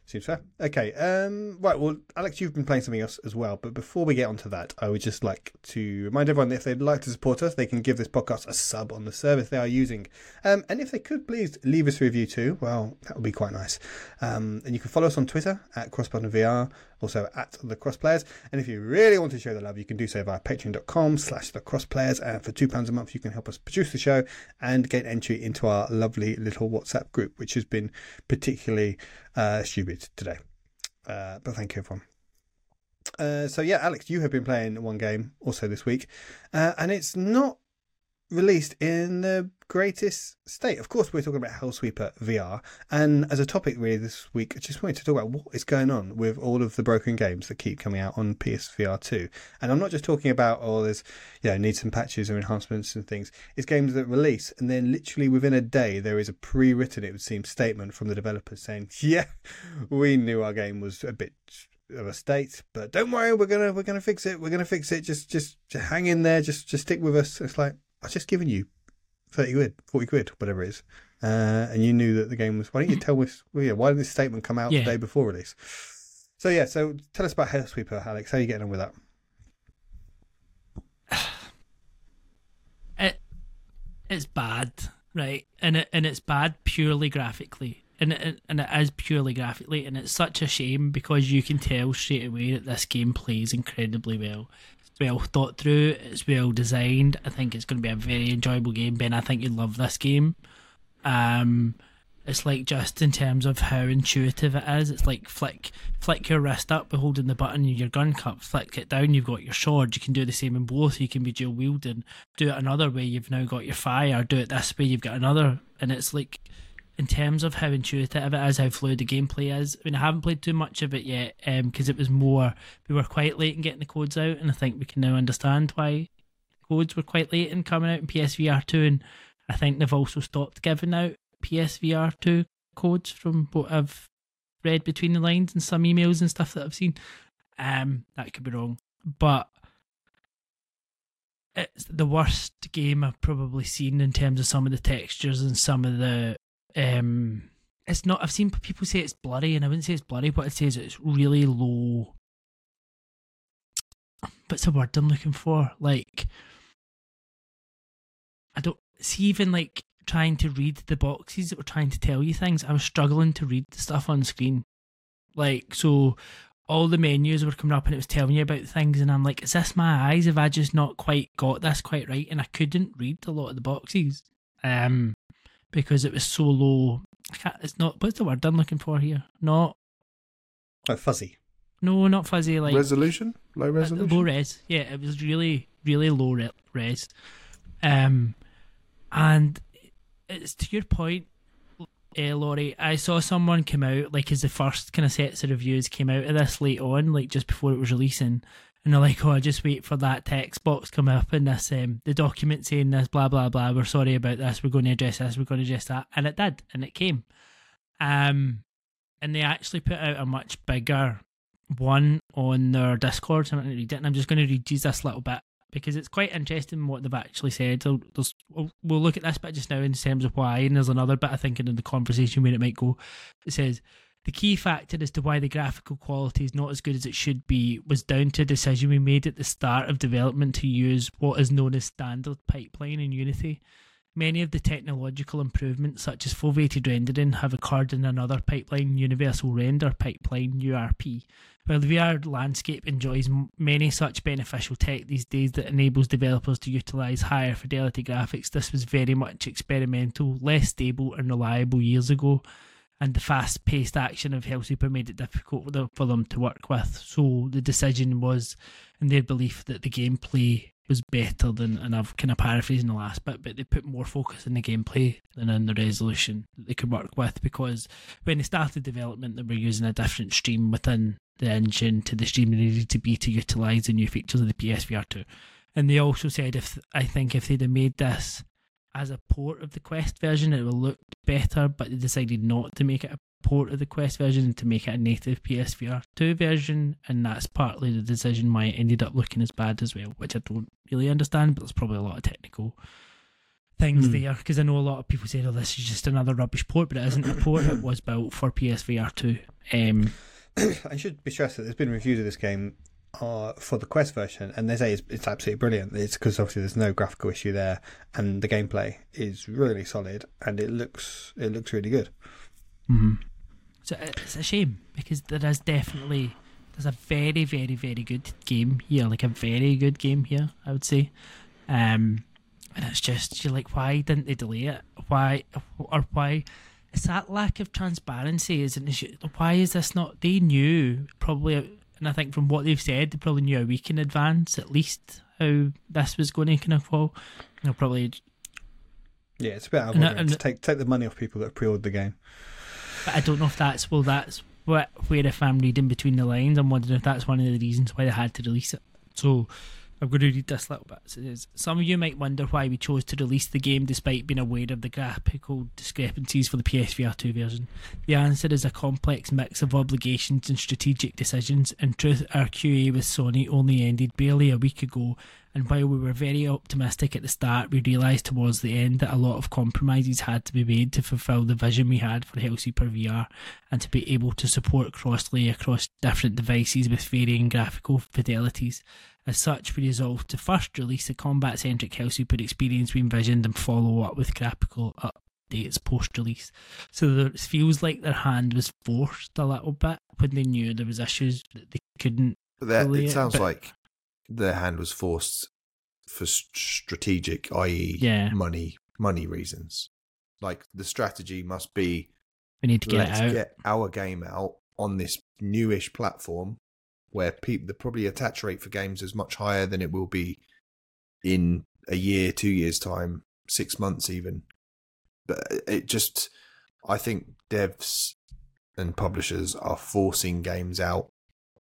Seems fair. Okay. Um, right. Well, Alex, you've been playing something else as well. But before we get onto that, I would just like to remind everyone that if they'd like to support us, they can give this podcast a sub on the service they are using. Um, and if they could, please leave us a review too. Well, that would be quite nice. Um, and you can follow us on Twitter at CrossButtonVR, also at the Crossplayers. And if you really want to show the love, you can do so via patreon.com slash the Crossplayers. And for £2 a month, you can help us produce the show and get entry into our lovely little WhatsApp group, which has been particularly uh, stupid today. Uh, but thank you, everyone. Uh, so yeah, Alex, you have been playing one game also this week, uh, and it's not released in the greatest state. Of course, we're talking about Hellsweeper VR, and as a topic really this week, I just wanted to talk about what is going on with all of the broken games that keep coming out on PSVR two. And I'm not just talking about oh, there's you know need some patches or enhancements and things. It's games that release, and then literally within a day there is a pre-written, it would seem, statement from the developers saying, "Yeah, we knew our game was a bit." of a state but don't worry we're gonna we're gonna fix it we're gonna fix it just just, just hang in there just just stick with us it's like i've just given you 30 quid 40 quid whatever it is uh, and you knew that the game was why don't you tell us well, yeah, why did this statement come out Yeah. the day before release so yeah so tell us about hellsweeper alex how are you getting on with that it it's bad, right? And it and it's bad purely graphically, and it, and it is purely graphically, and it's such a shame because you can tell straight away that this game plays incredibly well. Well thought through. It's well designed. I think it's going to be a very enjoyable game, Ben. I think you love this game. Um, it's like just in terms of how intuitive it is. It's like flick flick your wrist up by holding the button in your gun cup. Flick it down, you've got your sword. You can do the same in both. You can be dual wielding. Do it another way, you've now got your fire. Do it this way, you've got another. And it's like in terms of how intuitive it is, how fluid the gameplay is. I mean, I haven't played too much of it yet because it was more we were quite late in getting the codes out, and I think we can now understand why codes were quite late in coming out in PSVR two, and I think they've also stopped giving out PSVR two codes from what I've read between the lines and some emails and stuff that I've seen. Um, that could be wrong, but it's the worst game I've probably seen in terms of some of the textures and some of the um. It's not. I've seen people say it's blurry, and I wouldn't say it's blurry, but it says it's really low. What's the word I'm looking for? Like, I don't see even like trying to read the boxes that were trying to tell you things. I was struggling to read the stuff on screen. Like, so all the menus were coming up and it was telling you about things, and I'm like, is this my eyes? Have I just not quite got this quite right? And I couldn't read a lot of the boxes, um, because it was so low. I can't. It's not. What's the word I'm looking for here? Not. oh fuzzy No, not fuzzy. Like resolution, low uh, resolution. low res. Yeah, it was really, really low re- res. Um, and it's to your point, uh, Laurie. I saw someone come out like as the first kind of sets of reviews came out of this late on, like just before it was releasing, and they're like, "Oh, I just wait for that text box come up in this um the document saying this, blah blah blah. We're sorry about this. We're going to address this. We're going to address that," and it did, and it came. Um, and they actually put out a much bigger one on their Discord. So I'm not going to read it, and I'm just going to read you this little bit because it's quite interesting what they've actually said. So we'll, we'll look at this bit just now in terms of why, and there's another bit I think in the conversation where it might go. It says the key factor as to why the graphical quality is not as good as it should be was down to a decision we made at the start of development to use what is known as standard pipeline in Unity. Many of the technological improvements, such as foveated rendering, have occurred in another pipeline, Universal Render Pipeline (URP). While the VR landscape enjoys many such beneficial tech these days that enables developers to utilize higher fidelity graphics, this was very much experimental, less stable, and reliable years ago. And the fast paced action of Hellsweeper made it difficult for them- to work with. So the decision was, in their belief, that the gameplay was better than, and I've kind of paraphrasing the last bit, but they put more focus in the gameplay than in the resolution that they could work with because when they started development, they were using a different stream within the engine to the stream they needed to be to utilise the new features of the PSVR 2. And they also said if I think if they'd have made this as a port of the Quest version, it would look better, but they decided not to make it a port of the Quest version and to make it a native PSVR 2 version, and that's partly the decision why it ended up looking as bad as well, which I don't really understand, but there's probably a lot of technical things Hmm. there because I know a lot of people say, "Oh, this is just another rubbish port," but it isn't a port. It was built for PSVR 2. Um, I should be stressed that there's been reviews of this game uh, for the Quest version, and they say it's, it's absolutely brilliant. It's because obviously there's no graphical issue there, and the gameplay is really solid, and it looks it looks really good. Mhm. So it's a shame because there is definitely there's a very very very good game here, like a very good game here. I would say, um, and it's just you're like, why didn't they delay it? Why or why? It's that lack of transparency is an issue. Why is this not? They knew probably, and I think from what they've said, they probably knew a week in advance at least how this was going to kind of fall. They'll probably Yeah, it's a bit out of order to take take the money off people that have pre-ordered the game. But I don't know if that's well. That's what where if I'm reading between the lines, I'm wondering if that's one of the reasons why they had to release it. So I'm going to read this little bit. It says, Some of you might wonder why we chose to release the game despite being aware of the graphical discrepancies for the PSVR 2 version. The answer is a complex mix of obligations and strategic decisions. In truth, our QA with Sony only ended barely a week ago, and while we were very optimistic at the start, we realised towards the end that a lot of compromises had to be made to fulfil the vision we had for Hellsweeper VR and to be able to support crossplay across different devices with varying graphical fidelities. As such, we resolved to first release a combat centric Hellsweeper experience we envisioned and follow up with graphical updates post release. So there, it feels like their hand was forced a little bit when they knew there was issues that they couldn't. That, it sounds like their hand was forced for strategic, i.e., Yeah. money money reasons. Like the strategy must be We need to get out. get our game out on this newish platform where people the probably attach rate for games is much higher than it will be in a year, two years time, six months even. But uh, it just, I think devs and publishers are forcing games out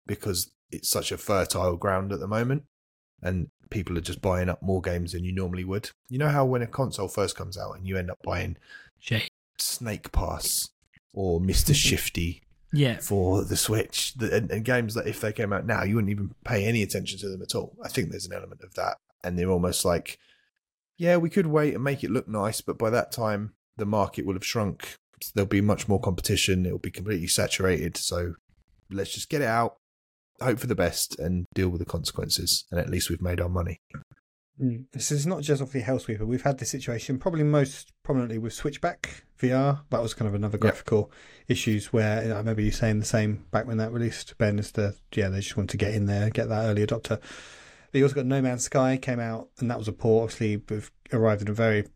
because it's such a fertile ground at the moment, and people are just buying up more games than you normally would. You know how when a console first comes out and you end up buying. Snake Pass or Mister Shifty Yeah. for the Switch, the, and, and games that if they came out now, you wouldn't even pay any attention to them at all. I think there's an element of that, and they're almost like, yeah, we could wait and make it look nice, but by that time the market will have shrunk. There'll be much more competition. It'll be completely saturated. So let's just get it out, hope for the best, and deal with the consequences. And at least we've made our money. Mm. This is not just off the obviously Hellsweeper. We've had this situation probably most prominently with Switchback VR. That was kind of another Yep. graphical issues where you know, I remember you saying the same back when that released. Ben is the yeah they just want to get in there, get that early adopter. But you also got No Man's Sky came out and that was a poor. Obviously, we've arrived in a very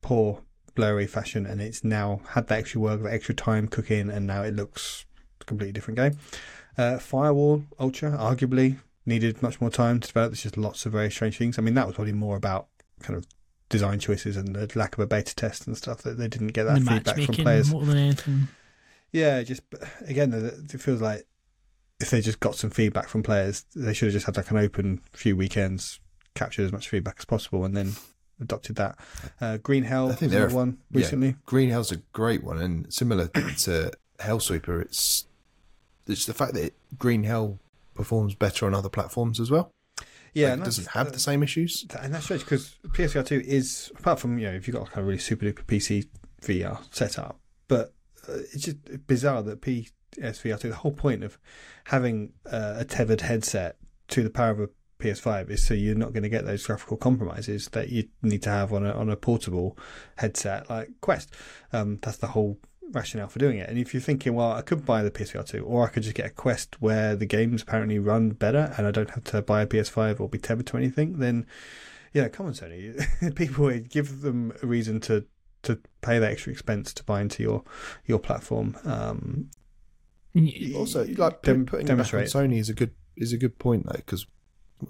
poor, blurry fashion, and it's now had that extra work, that extra time cooking, and now it looks a completely different game. Uh, Firewall Ultra arguably needed much more time to develop. There's just lots of very strange things. I mean, that was probably more about kind of design choices and the lack of a beta test and stuff that they didn't get that the feedback from players. more than anything. Yeah, just again, it feels like if they just got some feedback from players, they should have just had like an open few weekends, captured as much feedback as possible, and then adopted that. Uh, Green Hell, I think was they're- one yeah. recently. Green Hell's a great one, and similar to Hellsweeper, it's it's the fact that Green Hell performs better on other platforms as well. Yeah, Like, it doesn't have the same issues. And that's strange because PSVR two is apart from you know if you've got like a really super duper PC VR setup, but uh, it's just bizarre that PSVR two. The whole point of having uh, a tethered headset to the power of a PS5 is so you're not going to get those graphical compromises that you need to have on a on a portable headset like Quest. Um, that's the whole rationale for doing it. And if you're thinking, well, I could buy the PSVR 2, or I could just get a Quest where the games apparently run better and I don't have to buy a PS5 or be tethered to anything, then yeah, come on, Sony. People give them a reason to to pay that extra expense to buy into your your platform. Um, Also, like Dem- put, putting it back on. Sony is a good is a good point though because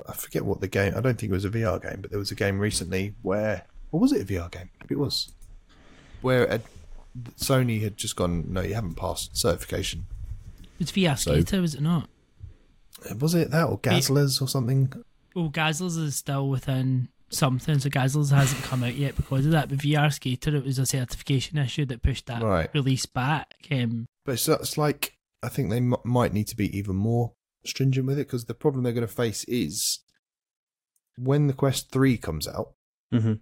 I forget what the game. I don't think it was a VR game, but there was a game recently where, or was it a VR game? Maybe it was, where a, Sony had just gone, no, you haven't passed certification. It's VR So- is it not? Was it that or Gazlers or something? Well, Gazlers is still within something, so Gazlers hasn't come out yet because of that. But VR Skater, it was a certification issue that pushed that Right. release back. Um, But it's, it's like I think they m- might need to be even more stringent with it because the problem they're going to face is when the Quest Three comes out. mhm.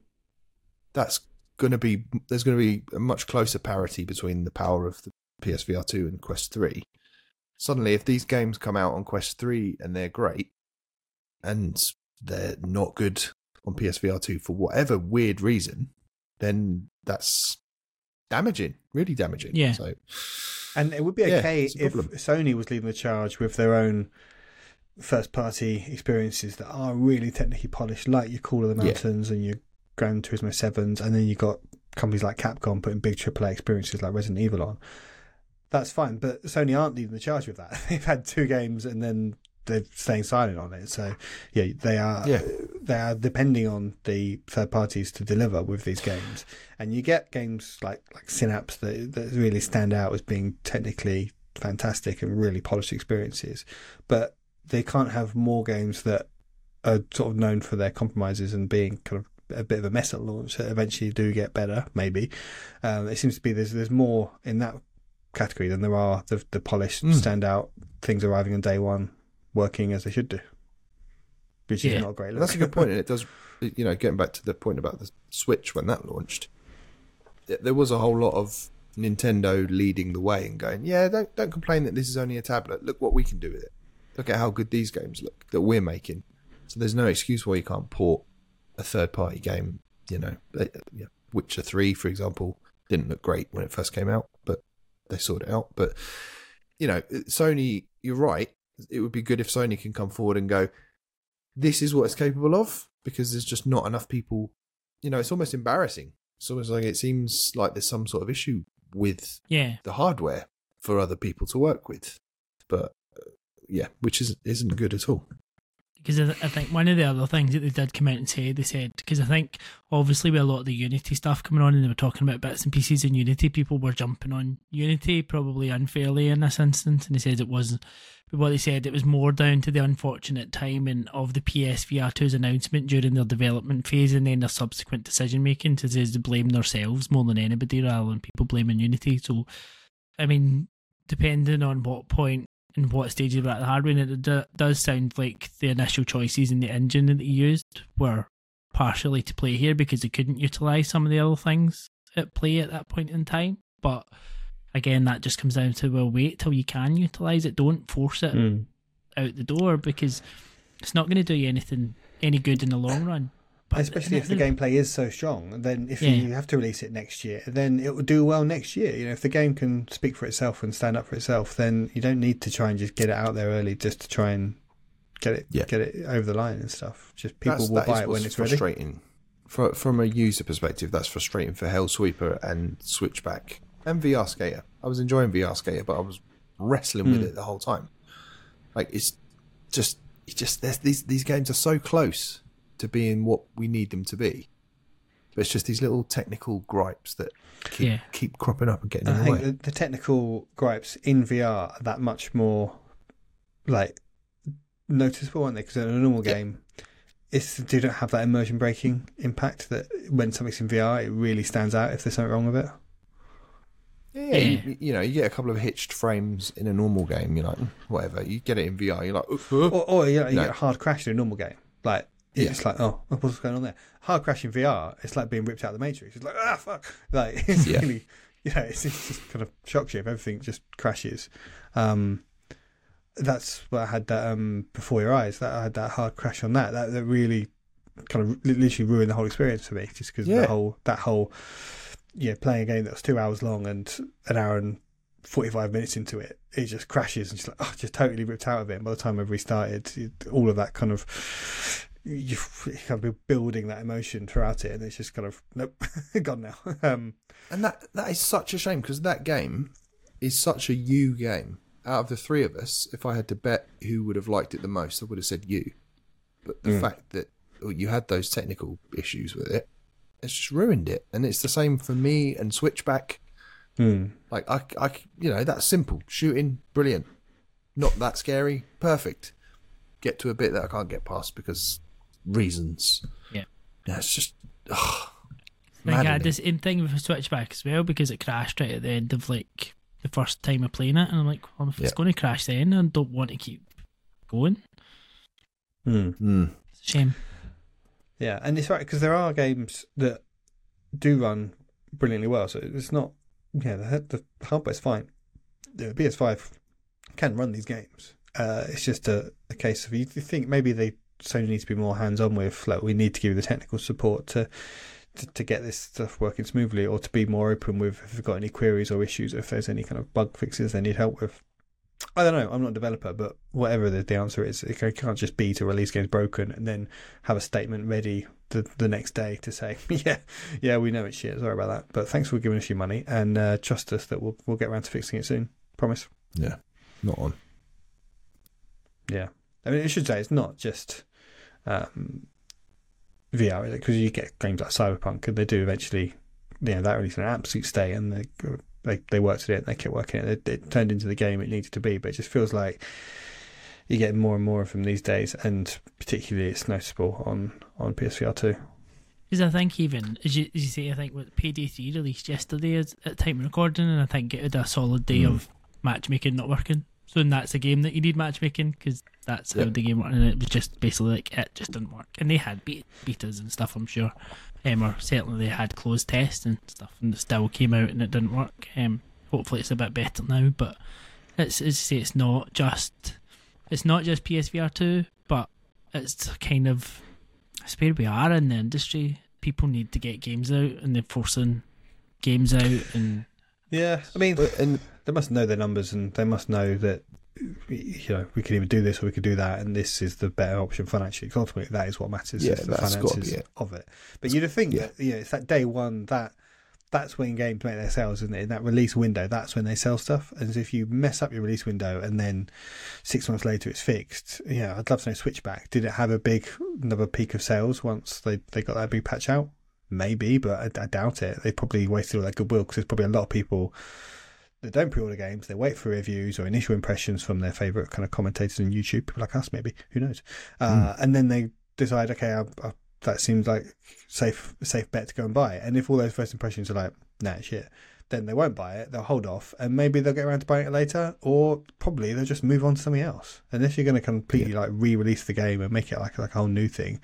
That's going to be there's going to be a much closer parity between the power of the PSVR two and Quest Three. Suddenly, if these games come out on Quest Three and they're great, and they're not good on PSVR two for whatever weird reason, then that's damaging, really damaging. Yeah. So And it would be okay it's a if. Sony was leading the charge with their own first party experiences that are really technically polished, like your Call of the Yeah. Mountains and your Gran Turismo 7s, and then you got companies like Capcom putting big AAA experiences like Resident Evil on. That's fine, but Sony aren't leading the charge with that. They've had two games and then they're staying silent on it. So yeah, they are Yeah. they are depending on the third parties to deliver with these games. And you get games like like Synapse that that really stand out as being technically fantastic and really polished experiences. But they can't have more games that are sort of known for their compromises and being kind of a bit of a mess at launch that eventually do get better, maybe. Um, it seems to be there's there's more in that category than there are the the polished Mm. standout things arriving on day one working as they should do. Which Yeah. is not a great look. That's a good point, and it does. You know, getting back to the point about the Switch when that launched, there was a whole lot of Nintendo leading the way and going, "Yeah, don't don't complain that this is only a tablet. Look what we can do with it. Look at how good these games look that we're making." So there's no excuse why you can't port a third party game. You know, Uh, Witcher Three, for example, didn't look great when it first came out, but they sorted it out. But you know, Sony, you're right. It would be good if Sony can come forward and go, this is what it's capable of because there's just not enough people. You know, it's almost embarrassing. It's almost like it seems like there's some sort of issue with yeah, the hardware for other people to work with. But uh, yeah, which is, isn't good at all. Because I, I think one of the other things that they did come out and say, they said, because I think obviously with a lot of the Unity stuff coming on and they were talking about bits and pieces in Unity, people were jumping on Unity probably unfairly in this instance. And they said it was, but what they said, it was more down to the unfortunate timing of the PSVR 2's announcement during their development phase and then their subsequent decision making to to blame themselves more than anybody rather than people blaming Unity. So, I mean, depending on what point and what stage of that hardware, and it do, does sound like the initial choices in the engine that they used were partially to play here because they couldn't utilize some of the other things at play at that point in time. But again, that just comes down to well, wait till you can utilize it. Don't force it Mm. out the door because it's not going to do you anything any good in the long run. But Especially if the gameplay is so strong, then if Yeah. you have to release it next year, then it will do well next year. You know, if the game can speak for itself and stand up for itself, then you don't need to try and just get it out there early just to try and get it Yeah. get it over the line and stuff. Just people That's- will buy it when what's it's ready. frustrating. From a user perspective, that's frustrating for Hellsweeper and Switchback and VR Skater. I was enjoying VR Skater, but I was wrestling with Hmm. it the whole time. Like it's just, it's just these these games are so close to being what we need them to be. But it's just these little technical gripes that keep Yeah. keep cropping up and getting in I the think way. the, the technical gripes in VR are that much more like noticeable, aren't they? Because in a normal Yeah. game, it's they don't have that immersion breaking impact that when something's in VR, it really stands out if there's something wrong with it. Yeah, Yeah. You, you know, you get a couple of hitched frames in a normal game. You're like, "Mm, whatever. You get it in VR. You're like, "Uh, uh." Or, or you, know, you No. get a hard crash in a normal game. Like it's like, oh, what's going on there? Hard crash in VR. It's like being ripped out of the Matrix. It's like, ah, fuck. Like it's Yeah. really, you know, it's, it's just kind of shocks you if everything just crashes. Um, that's what I had that um before your eyes. That I had that hard crash on that. That that really kind of literally ruined the whole experience for me, just because Yeah. the whole that whole yeah playing a game that was two hours long and an hour and 45 minutes into it, it just crashes and just like, oh, just totally ripped out of it. And by the time I've restarted, it, all of that kind of, you've kind of been building that emotion throughout it, and it's just kind of, nope, gone now. Um, And that that is such a shame because that game is such a you game. Out of the three of us, if I had to bet who would have liked it the most, I would have said you. But the Mm. fact that oh, you had those technical issues with it, it's just ruined it. And it's the same for me and Switchback. hmm. Like I, I, you know, that's simple. Shooting, brilliant. Not that scary, perfect. Get to a bit that I can't get past because reasons. Yeah. Yeah, it's just. ugh, I I had maddening. the same thing with Switchback as well because it crashed right at the end of like the first time of playing it, and I'm like, well, if it's Yeah. going to crash then, I don't want to keep going. Hmm. Mm. It's a shame. Yeah, and it's right because there are games that do run brilliantly well. So it's not, yeah, the, the hardware's fine. The PS5 can run these games. Uh, it's just a, a case of you think maybe they Sony needs to be more hands on with like we need to give you the technical support to, to to get this stuff working smoothly, or to be more open with if you've got any queries or issues, if there's any kind of bug fixes they need help with. I don't know. I'm not a developer, but whatever the, the answer is, it can't just be to release games broken and then have a statement ready the, the next day to say, yeah, yeah, we know it's shit. Sorry about that, but thanks for giving us your money and uh, trust us that we'll we'll get around to fixing it soon. Promise. Yeah, not on. Yeah, I mean, I should say it's not just um, VR because you get games like Cyberpunk and they do eventually, you know, that released an absolute stay and they they they worked at it and they kept working it. It, it turned into the game it needed to be, but it just feels like you get more and more of them these days, and particularly it's noticeable on on PSVR two. Because I think even as you, as you say, I think what Payday Three released yesterday is at time of recording, and I think it had a solid day Mm. of matchmaking not working. So then that's a game that you need matchmaking because that's how the game worked, and it was just basically like it just didn't work. And they had be- betas and stuff, I'm sure, um, or certainly they had closed tests and stuff, and it still came out and it didn't work. Um, hopefully it's a bit better now, but it's as say, it's not just it's not just PSVR two, but it's kind of it's where we are in the industry. People need to get games out, and they're forcing games out, and Yeah, I mean, and they must know their numbers and they must know that you know we could either do this or we could do that, and this is the better option financially. ultimately, that is what matters. Yeah, is the that's gotta be finances it. of it. But you'd think Yeah. that you know it's that day one that that's when games make their sales, isn't it? In that release window, that's when they sell stuff. And if you mess up your release window and then six months later it's fixed, yeah, I'd love to know Switchback. Did it have a big another peak of sales once they they got that big patch out? Maybe, but I, I doubt it. They probably wasted all that goodwill because there's probably a lot of people that don't pre-order games. They wait for reviews or initial impressions from their favorite kind of commentators on YouTube, people like us, maybe. Who knows? Uh, And then they decide, okay, I, I, that seems like safe, safe bet to go and buy it. And if all those first impressions are like, nah, shit, then they won't buy it. They'll hold off, and maybe they'll get around to buying it later, or probably they'll just move on to something else. Unless you're going to completely like re-release the game and make it like like a whole new thing.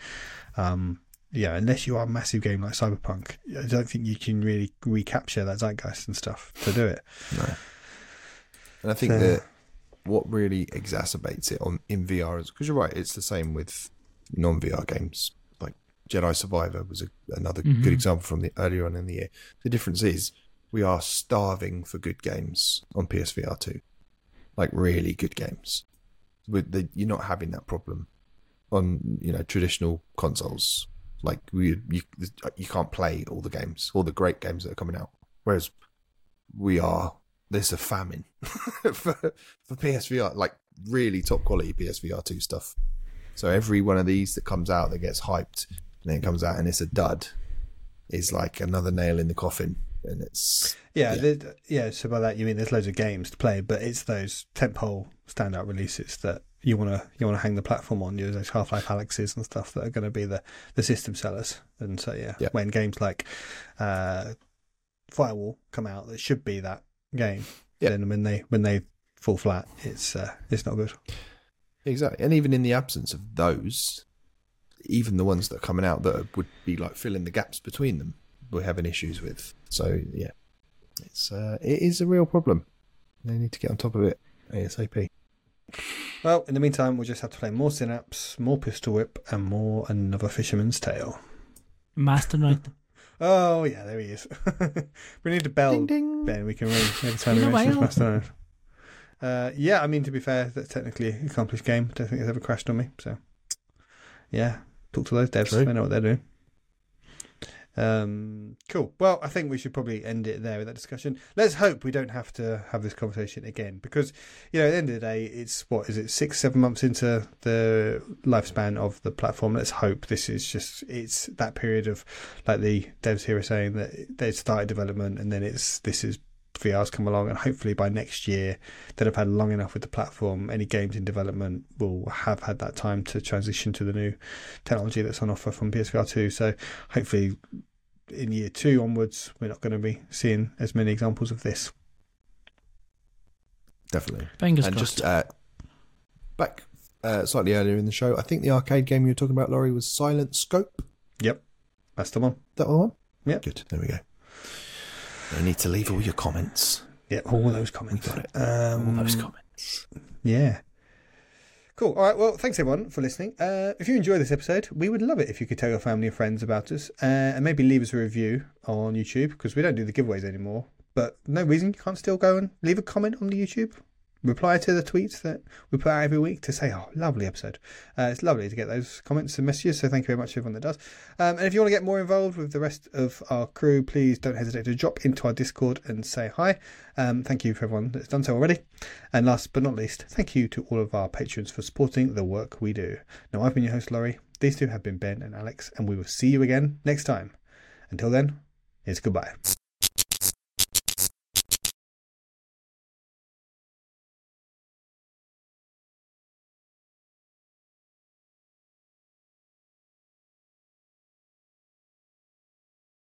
Um, yeah, unless you are a massive game like Cyberpunk, I don't think you can really recapture that zeitgeist and stuff to do it. no. And I think So- that what really exacerbates it on in VR is because you're right. It's the same with non VR games. Like Jedi Survivor was a, another Mhm. good example from the earlier on in the year. The difference is we are starving for good games on PSVR two, like really good games. With the, you're not having that problem on you know traditional consoles. Like we you you can't play all the games, all the great games that are coming out. Whereas we are there's a famine for for PSVR, like really top quality PSVR two stuff. So every one of these that comes out that gets hyped and then comes out and it's a dud is like another nail in the coffin. And it's Yeah, Yeah. yeah. So by that you mean there's loads of games to play, but it's those tentpole standout releases that you want to you want to hang the platform on. You those Half Life Alyxes and stuff that are going to be the the system sellers. And so yeah, Yeah. when games like uh, Firewall come out, that should be that game, Yeah. then when they when they fall flat, it's uh, it's not good. Exactly. And even in the absence of those, even the ones that are coming out that would be like filling the gaps between them, we're having issues with. So yeah, it's uh, it is a real problem. They need to get on top of it ASAP. Well, in the meantime, we'll just have to play more Synapse, more Pistol Whip, and more Another Fisherman's Tale. Mastermind. Oh yeah, there he is. we need a bell, Ding ding. Ben. We can ring every time Been we a mention while. Mastermind. Uh, yeah, I mean to be fair, that's technically an accomplished game. Don't think it's ever crashed on me. So yeah, talk to those devs. True. They know what they're doing. Um, cool. Well, I think we should probably end it there with that discussion. Let's hope we don't have to have this conversation again because, you know, at the end of the day, it's what is it, six, seven months into the lifespan of the platform. Let's hope this is just it's that period of like the devs here are saying that they started development and then it's this is VR's come along and hopefully by next year they'll have had long enough with the platform. Any games in development will have had that time to transition to the new technology that's on offer from PSVR two. So hopefully in year two onwards, we're not going to be seeing as many examples of this. Definitely. Fingers and crossed. just uh, back uh, slightly earlier in the show, I think the arcade game you were talking about, Laurie, was Silent Scope. Yep, that's the one. That one? Yep. Good. There we go. You need to leave all your comments. Yeah, all those comments. We got it. Um, all those comments. Yeah. Cool. All right. Well, thanks everyone for listening. Uh, if you enjoyed this episode, we would love it if you could tell your family and friends about us uh, and maybe leave us a review on YouTube because we don't do the giveaways anymore. But no reason you can't still go and leave a comment on the YouTube. Reply to the tweets that we put out every week to say, oh, lovely episode. Uh, it's lovely to get those comments and messages. So thank you very much to everyone that does. Um, and if you want to get more involved with the rest of our crew, please don't hesitate to drop into our Discord and say hi. Um, thank you for everyone that's done so already. And last but not least, thank you to all of our patrons for supporting the work we do. Now, I've been your host, Laurie. These two have been Ben and Alex, and we will see you again next time. Until then, it's goodbye.